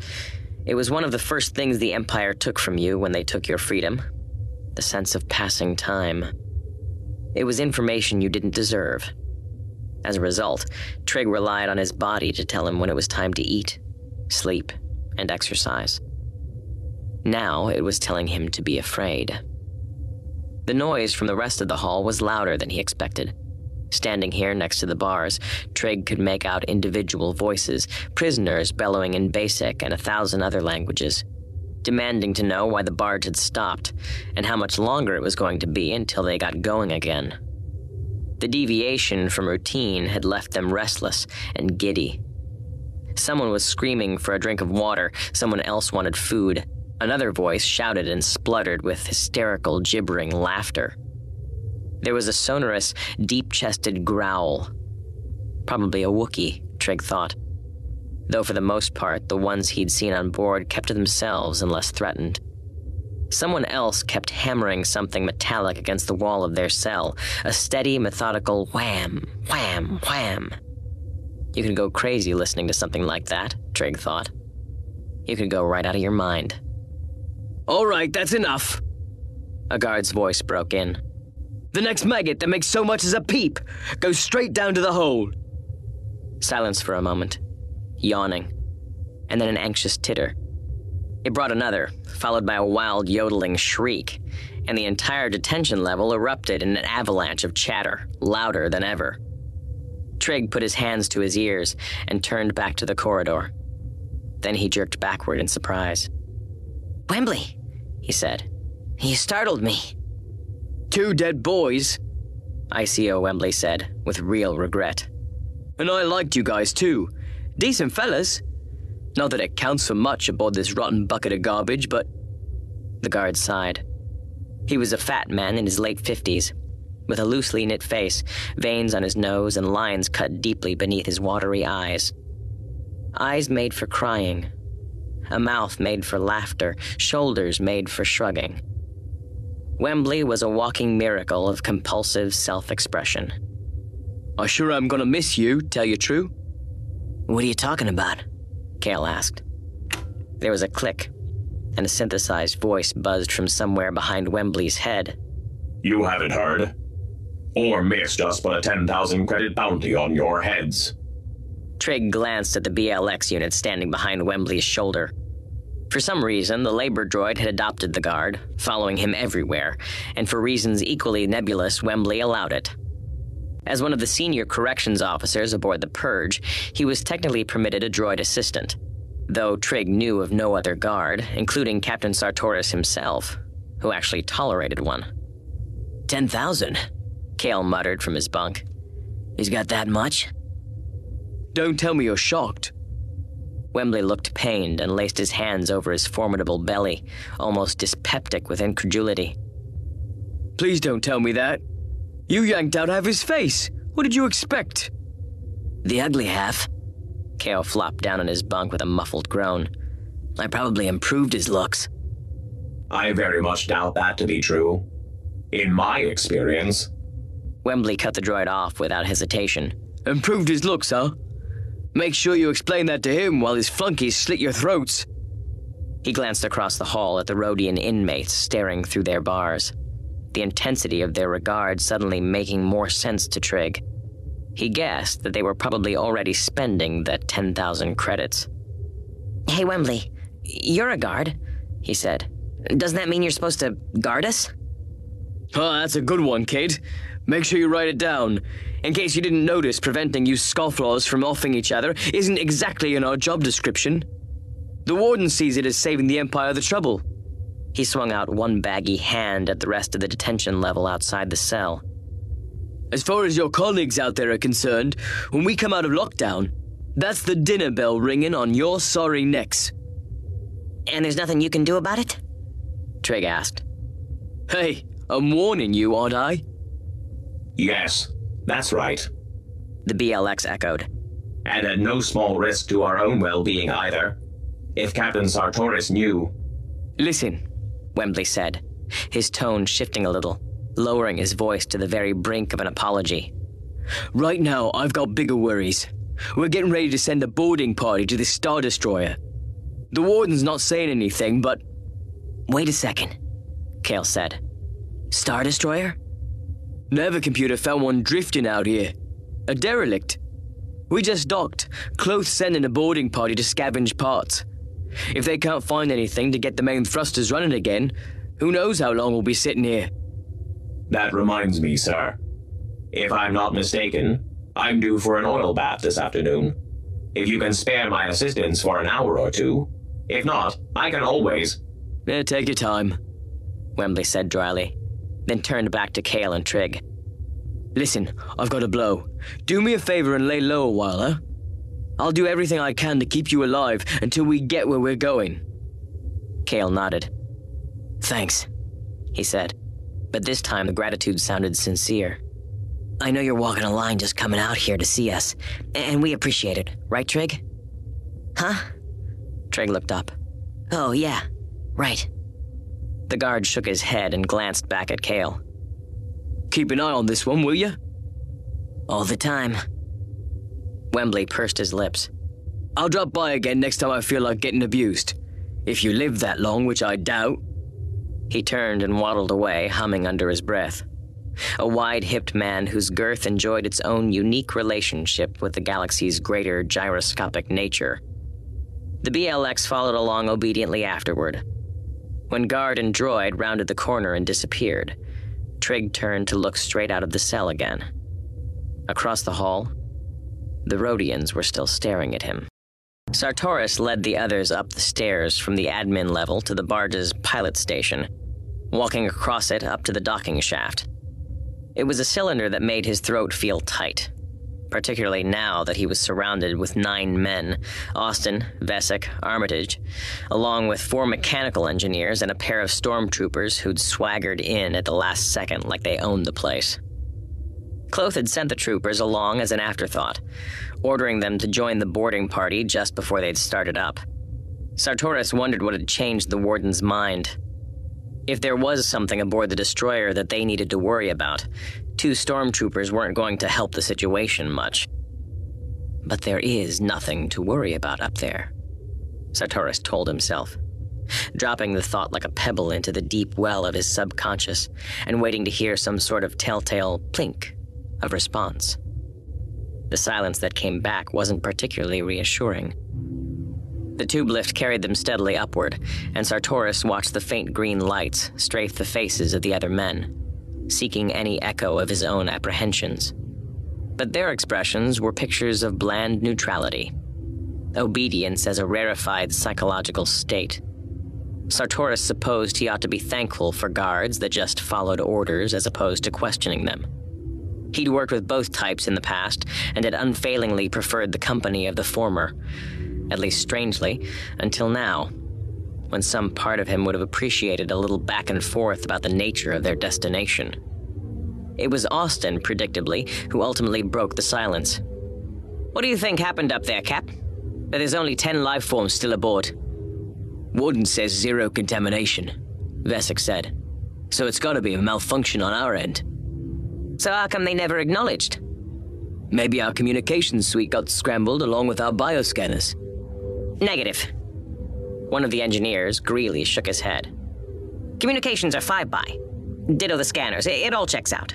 It was one of the first things the Empire took from you when they took your freedom the sense of passing time. It was information you didn't deserve. As a result, Trig relied on his body to tell him when it was time to eat, sleep, and exercise. Now it was telling him to be afraid. The noise from the rest of the hall was louder than he expected. Standing here next to the bars, Trig could make out individual voices, prisoners bellowing in basic and a thousand other languages, demanding to know why the barge had stopped and how much longer it was going to be until they got going again. The deviation from routine had left them restless and giddy. Someone was screaming for a drink of water, someone else wanted food. Another voice shouted and spluttered with hysterical, gibbering laughter. There was a sonorous, deep chested growl. Probably a Wookiee, Trig thought. Though for the most part, the ones he'd seen on board kept to themselves unless threatened. Someone else kept hammering something metallic against the wall of their cell, a steady, methodical wham, wham, wham. You could go crazy listening to something like that, Trig thought. You could go right out of your mind. All right, that's enough. A guard's voice broke in. The next maggot that makes so much as a peep goes straight down to the hole. Silence for a moment, yawning, and then an anxious titter. It brought another, followed by a wild yodeling shriek, and the entire detention level erupted in an avalanche of chatter, louder than ever. Trig put his hands to his ears and turned back to the corridor. Then he jerked backward in surprise. Wembley, he said. You startled me. Two dead boys, ICO Wembley said, with real regret. And I liked you guys too. Decent fellas. Not that it counts for much aboard this rotten bucket of garbage, but. The guard sighed. He was a fat man in his late fifties, with a loosely knit face, veins on his nose, and lines cut deeply beneath his watery eyes. Eyes made for crying, a mouth made for laughter, shoulders made for shrugging. Wembley was a walking miracle of compulsive self expression. I sure am gonna miss you, tell you true. What are you talking about? Kale asked. There was a click, and a synthesized voice buzzed from somewhere behind Wembley's head. You haven't heard. Aur Myss us put a 10,000 credit bounty on your heads. Trig glanced at the BLX unit standing behind Wembley's shoulder. For some reason, the labor droid had adopted the guard, following him everywhere, and for reasons equally nebulous, Wembley allowed it. As one of the senior corrections officers aboard the Purge, he was technically permitted a droid assistant, though Trig knew of no other guard, including Captain Sartoris himself, who actually tolerated one. 10,000, Kale muttered from his bunk. He's got that much? Don't tell me you're shocked. Wembley looked pained and laced his hands over his formidable belly, almost dyspeptic with incredulity. Please don't tell me that. You yanked out half his face. What did you expect? The ugly half. Kale flopped down on his bunk with a muffled groan. I probably improved his looks. I very much doubt that to be true. In my experience. Wembley cut the droid off without hesitation. Improved his looks, huh? Make sure you explain that to him while his flunkies slit your throats. He glanced across the hall at the Rodian inmates staring through their bars, the intensity of their regard suddenly making more sense to Trig. He guessed that they were probably already spending the 10,000 credits. Hey, Wembley, you're a guard, he said. Doesn't that mean you're supposed to guard us? Oh, that's a good one, Kate. Make sure you write it down. In case you didn't notice, preventing you scofflaws from offing each other isn't exactly in our job description. The warden sees it as saving the Empire the trouble. He swung out one baggy hand at the rest of the detention level outside the cell. As far as your colleagues out there are concerned, when we come out of lockdown, that's the dinner bell ringing on your sorry necks. And there's nothing you can do about it? Trig asked. Hey, I'm warning you, aren't I? Yes, that's right. The BLX echoed. And at no small risk to our own well being either. If Captain Sartoris knew. Listen, Wembley said, his tone shifting a little, lowering his voice to the very brink of an apology. Right now, I've got bigger worries. We're getting ready to send a boarding party to the Star Destroyer. The warden's not saying anything, but. Wait a second, Kale said. Star Destroyer? Navicomputer found one drifting out here. A derelict. We just docked. Kloth sending a boarding party to scavenge parts. If they can't find anything to get the main thrusters running again, who knows how long we'll be sitting here. That reminds me, sir. If I'm not mistaken, I'm due for an oil bath this afternoon. If you can spare my assistance for an hour or two. If not, I can always. Yeah, take your time, Wembley said dryly then turned back to Kale and Trig. Listen, I've got a blow. Do me a favor and lay low a while, huh? I'll do everything I can to keep you alive until we get where we're going. Kale nodded. Thanks, he said, but this time the gratitude sounded sincere. I know you're walking a line just coming out here to see us, and we appreciate it, right, Trig? Huh? Trig looked up. Oh, yeah, right. The guard shook his head and glanced back at Kale. Keep an eye on this one, will you? All the time. Wembley pursed his lips. I'll drop by again next time I feel like getting abused. If you live that long, which I doubt. He turned and waddled away, humming under his breath. A wide hipped man whose girth enjoyed its own unique relationship with the galaxy's greater gyroscopic nature. The BLX followed along obediently afterward, when guard and droid rounded the corner and disappeared, Trig turned to look straight out of the cell again. Across the hall, the Rodians were still staring at him. Sartoris led the others up the stairs from the admin level to the barge's pilot station, walking across it up to the docking shaft. It was a cylinder that made his throat feel tight, particularly now that he was surrounded with nine men Austin, Vesic, Armitage, along with four mechanical engineers and a pair of stormtroopers who'd swaggered in at the last second like they owned the place. Kloth had sent the troopers along as an afterthought, ordering them to join the boarding party just before they'd started up. Sartoris wondered what had changed the warden's mind. If there was something aboard the destroyer that they needed to worry about, two stormtroopers weren't going to help the situation much. But there is nothing to worry about up there, Sartoris told himself, dropping the thought like a pebble into the deep well of his subconscious and waiting to hear some sort of telltale plink of response. The silence that came back wasn't particularly reassuring. The tube lift carried them steadily upward, and Sartoris watched the faint green lights strafe the faces of the other men seeking any echo of his own apprehensions. But their expressions were pictures of bland neutrality, obedience as a rarefied psychological state. Sartoris supposed he ought to be thankful for guards that just followed orders as opposed to questioning them. He'd worked with both types in the past and had unfailingly preferred the company of the former, at least strangely, until now, when some part of him would have appreciated a little back and forth about the nature of their destination. It was Austin, predictably, who ultimately broke the silence. What do you think happened up there, Cap? That there's only ten life forms still aboard. Warden says zero contamination, Vesic said. So it's gotta be a malfunction on our end. So how come they never acknowledged? Maybe our communications suite got scrambled along with our bioscanners. Negative. One of the engineers, Greeley, shook his head. Communications are five by. Ditto the scanners. It, all checks out.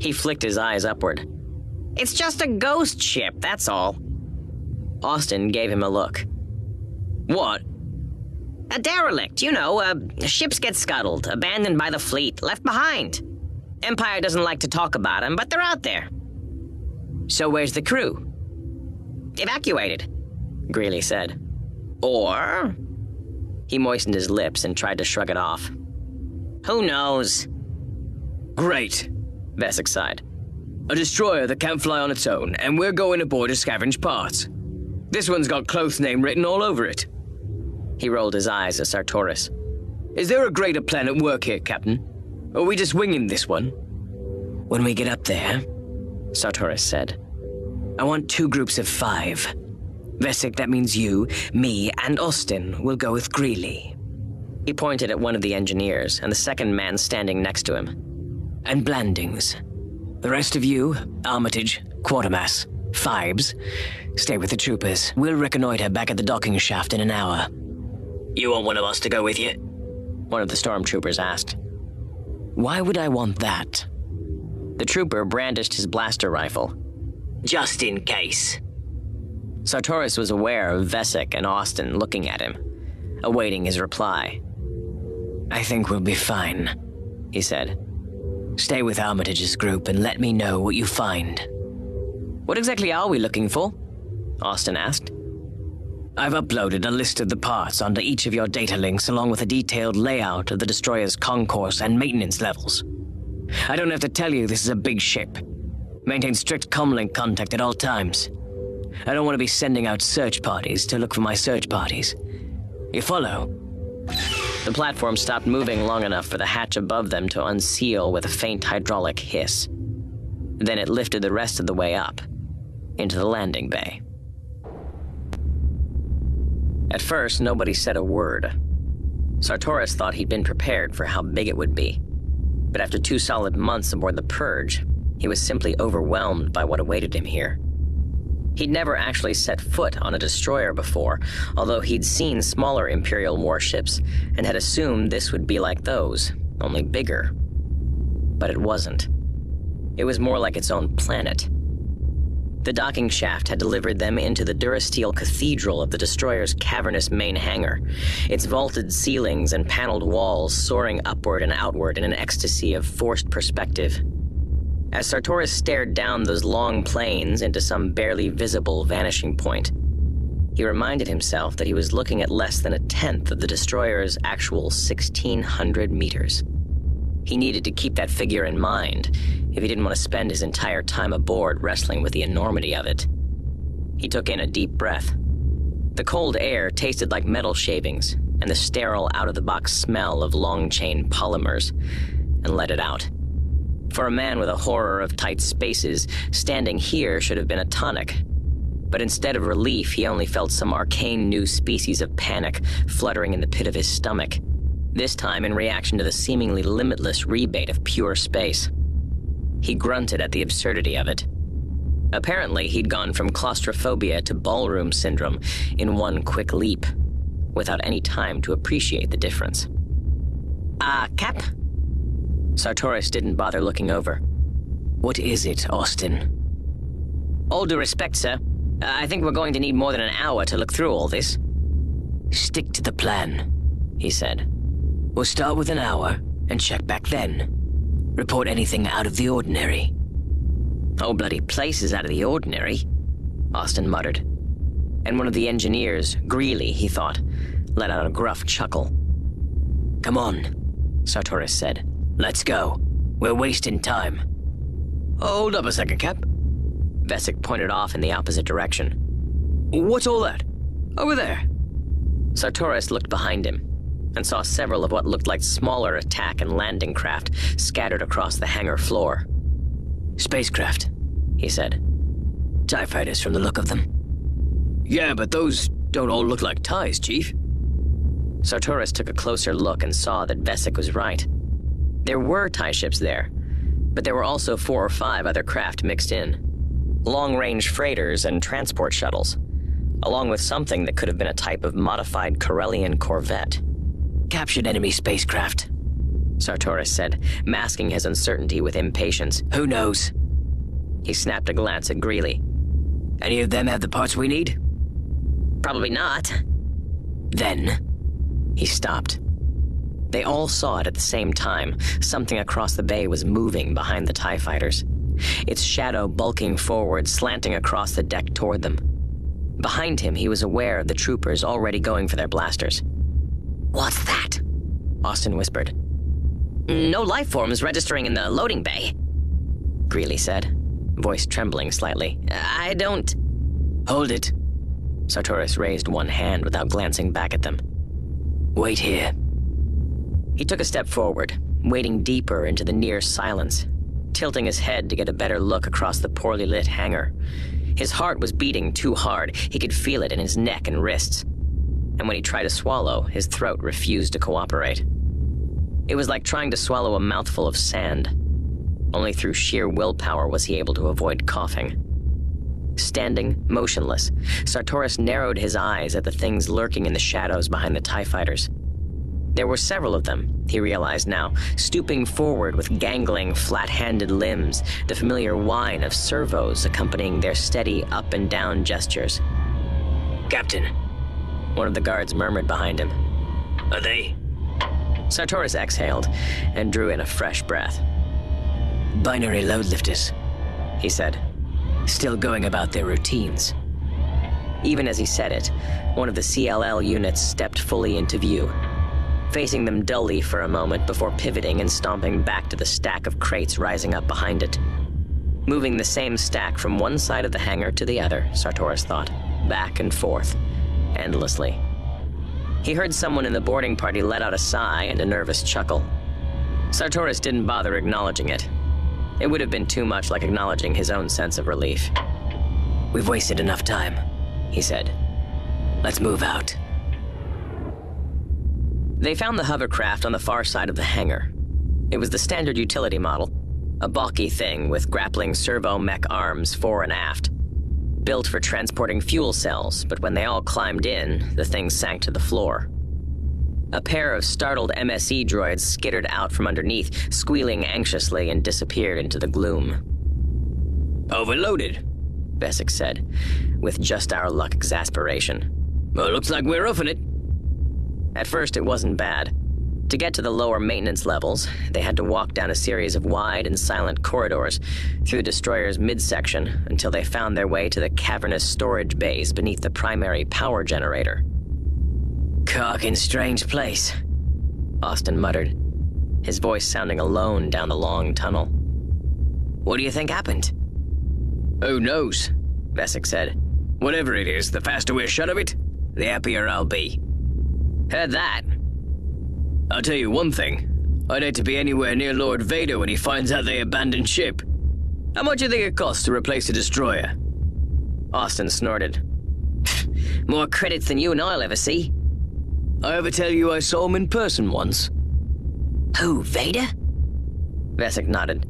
He flicked his eyes upward. It's just a ghost ship, that's all. Austin gave him a look. What? A derelict, you know, uh, ships get scuttled, abandoned by the fleet, left behind. Empire doesn't like to talk about them, but they're out there. So where's the crew? Evacuated, Greeley said. Or. He moistened his lips and tried to shrug it off. Who knows? Great, Vesic sighed. A destroyer that can't fly on its own, and we're going aboard to scavenge parts. This one's got Kloth's name written all over it. He rolled his eyes at Sartoris. Is there a greater plan at work here, Captain? Or are we just winging this one? When we get up there, Sartoris said, I want two groups of five. Vesic, that means you, me, and Austin will go with Greeley. He pointed at one of the engineers and the second man standing next to him. And Blandings. The rest of you, Armitage, Quatermass, Fibes, stay with the troopers. We'll reconnoiter back at the docking shaft in an hour. You want one of us to go with you? One of the stormtroopers asked. Why would I want that? The trooper brandished his blaster rifle. Just in case. Sartoris was aware of Vesic and Austin looking at him, awaiting his reply. I think we'll be fine, he said. Stay with Armitage's group and let me know what you find. What exactly are we looking for? Austin asked. I've uploaded a list of the parts onto each of your data links along with a detailed layout of the destroyer's concourse and maintenance levels. I don't have to tell you this is a big ship. Maintain strict comlink contact at all times. I don't want to be sending out search parties to look for my search parties. You follow? The platform stopped moving long enough for the hatch above them to unseal with a faint hydraulic hiss. Then it lifted the rest of the way up, into the landing bay. At first, nobody said a word. Sartoris thought he'd been prepared for how big it would be. But after two solid months aboard the Purge, he was simply overwhelmed by what awaited him here. He'd never actually set foot on a destroyer before, although he'd seen smaller Imperial warships and had assumed this would be like those, only bigger. But it wasn't. It was more like its own planet. The docking shaft had delivered them into the Durasteel Cathedral of the destroyer's cavernous main hangar, its vaulted ceilings and paneled walls soaring upward and outward in an ecstasy of forced perspective. As Sartoris stared down those long planes into some barely visible vanishing point, he reminded himself that he was looking at less than a tenth of the destroyer's actual 1,600 meters. He needed to keep that figure in mind if he didn't want to spend his entire time aboard wrestling with the enormity of it. He took in a deep breath. The cold air tasted like metal shavings and the sterile out of the box smell of long chain polymers, and let it out. For a man with a horror of tight spaces, standing here should have been a tonic. But instead of relief, he only felt some arcane new species of panic fluttering in the pit of his stomach this time in reaction to the seemingly limitless rebate of pure space. He grunted at the absurdity of it. Apparently, he'd gone from claustrophobia to ballroom syndrome in one quick leap, without any time to appreciate the difference. Ah, uh, Cap? Sartoris didn't bother looking over. What is it, Austin? All due respect, sir. I think we're going to need more than an hour to look through all this. Stick to the plan, he said. We'll start with an hour and check back then. Report anything out of the ordinary. whole bloody place is out of the ordinary, Austin muttered. And one of the engineers, Greeley, he thought, let out a gruff chuckle. Come on, Sartoris said. Let's go. We're wasting time. Hold up a second, Cap. Vesic pointed off in the opposite direction. What's all that? Over there. Sartoris looked behind him and saw several of what looked like smaller attack and landing craft scattered across the hangar floor. Spacecraft, he said. TIE fighters from the look of them. Yeah, but those don't all look like TIEs, Chief. Sartoris took a closer look and saw that Vesic was right. There were TIE ships there, but there were also four or five other craft mixed in. Long range freighters and transport shuttles, along with something that could have been a type of modified Corellian corvette. Captured enemy spacecraft, Sartoris said, masking his uncertainty with impatience. Who knows? He snapped a glance at Greeley. Any of them have the parts we need? Probably not. Then. He stopped. They all saw it at the same time. Something across the bay was moving behind the TIE fighters, its shadow bulking forward, slanting across the deck toward them. Behind him, he was aware of the troopers already going for their blasters. What's that? Austin whispered. No life forms registering in the loading bay, Greeley said, voice trembling slightly. I don't. Hold it. Sartoris raised one hand without glancing back at them. Wait here. He took a step forward, wading deeper into the near silence, tilting his head to get a better look across the poorly lit hangar. His heart was beating too hard. He could feel it in his neck and wrists. And when he tried to swallow, his throat refused to cooperate. It was like trying to swallow a mouthful of sand. Only through sheer willpower was he able to avoid coughing. Standing, motionless, Sartoris narrowed his eyes at the things lurking in the shadows behind the TIE fighters. There were several of them, he realized now, stooping forward with gangling, flat handed limbs, the familiar whine of servos accompanying their steady up and down gestures. Captain, one of the guards murmured behind him. Are they? Sartoris exhaled and drew in a fresh breath. Binary load lifters, he said, still going about their routines. Even as he said it, one of the CLL units stepped fully into view, facing them dully for a moment before pivoting and stomping back to the stack of crates rising up behind it. Moving the same stack from one side of the hangar to the other, Sartoris thought, back and forth, endlessly. He heard someone in the boarding party let out a sigh and a nervous chuckle. Sartoris didn't bother acknowledging it. It would have been too much like acknowledging his own sense of relief. We've wasted enough time, he said. Let's move out. They found the hovercraft on the far side of the hangar. It was the standard utility model, a bulky thing with grappling servo mech arms fore and aft. Built for transporting fuel cells, but when they all climbed in, the thing sank to the floor. A pair of startled MSE droids skittered out from underneath, squealing anxiously, and disappeared into the gloom. Overloaded, Vesic said, with just our luck exasperation. Well, looks like we're roughing it. At first, it wasn't bad. To get to the lower maintenance levels, they had to walk down a series of wide and silent corridors through the destroyer's midsection until they found their way to the cavernous storage bays beneath the primary power generator. Karking strange place, Austin muttered, his voice sounding alone down the long tunnel. What do you think happened? Who knows? Vesic said. Whatever it is, the faster we're shut of it, the happier I'll be. Heard that. I'll tell you one thing. I'd hate to be anywhere near Lord Vader when he finds out they abandoned ship. How much do you think it costs to replace a destroyer? Austin snorted. More credits than you and I'll ever see. I ever tell you I saw him in person once? Who, Vader? Vesic nodded.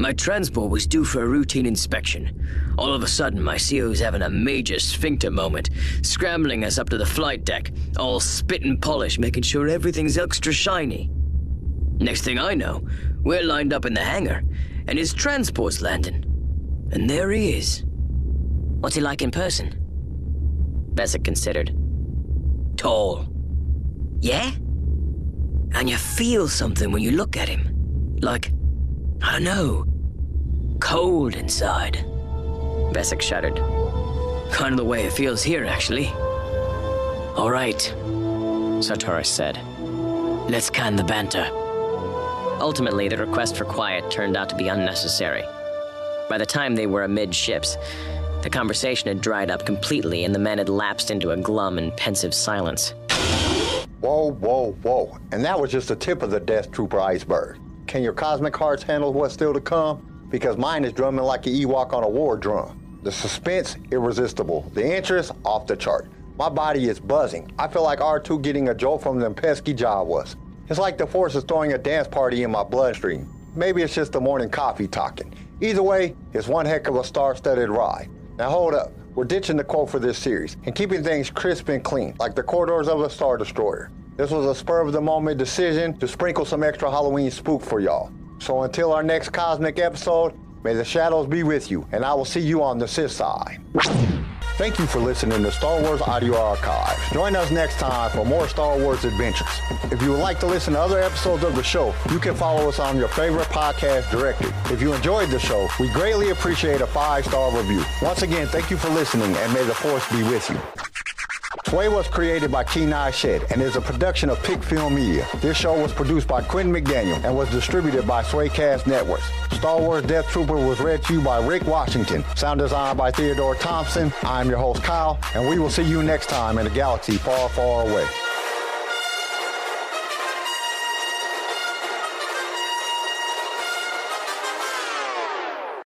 My transport was due for a routine inspection. All of a sudden, my CO's having a major sphincter moment, scrambling us up to the flight deck, all spit and polish, making sure everything's extra shiny. Next thing I know, we're lined up in the hangar, and his transport's landing. And there he is. What's he like in person? Vesic considered. Tall. Yeah? And you feel something when you look at him. Like, I don't know. Cold inside. Vesic shuddered. Kind of the way it feels here, actually. All right, Sartoris said. Let's can the banter. Ultimately, the request for quiet turned out to be unnecessary. By the time they were amidships, the conversation had dried up completely and the men had lapsed into a glum and pensive silence. Whoa, whoa, whoa. And that was just the tip of the Death Trooper iceberg. Can your cosmic hearts handle what's still to come? Because mine is drumming like an Ewok on a war drum. The suspense, irresistible. The interest, off the chart. My body is buzzing. I feel like R2 getting a jolt from them pesky Jawas. It's like the Force is throwing a dance party in my bloodstream. Maybe it's just the morning coffee talking. Either way, it's one heck of a star-studded ride. Now hold up. We're ditching the quote for this series and keeping things crisp and clean, like the corridors of a Star Destroyer. This was a spur of the moment decision to sprinkle some extra Halloween spook for y'all. So until our next cosmic episode, may the shadows be with you, and I will see you on the Sith side. Thank you for listening to Star Wars Audio Archives. Join us next time for more Star Wars adventures. If you would like to listen to other episodes of the show, you can follow us on your favorite podcast directory. If you enjoyed the show, we greatly appreciate a five-star review. Once again, thank you for listening, and may the Force be with you. SWAA was created by Kenai Shed and is a production of Pick Film Media. This show was produced by Quentin McDaniel and was distributed by SWAAcast Networks. Star Wars Death Trooper was read to you by Rick Washington. Sound design by Theodore Thompson. I'm your host, Kyle, and we will see you next time in a galaxy far, far away.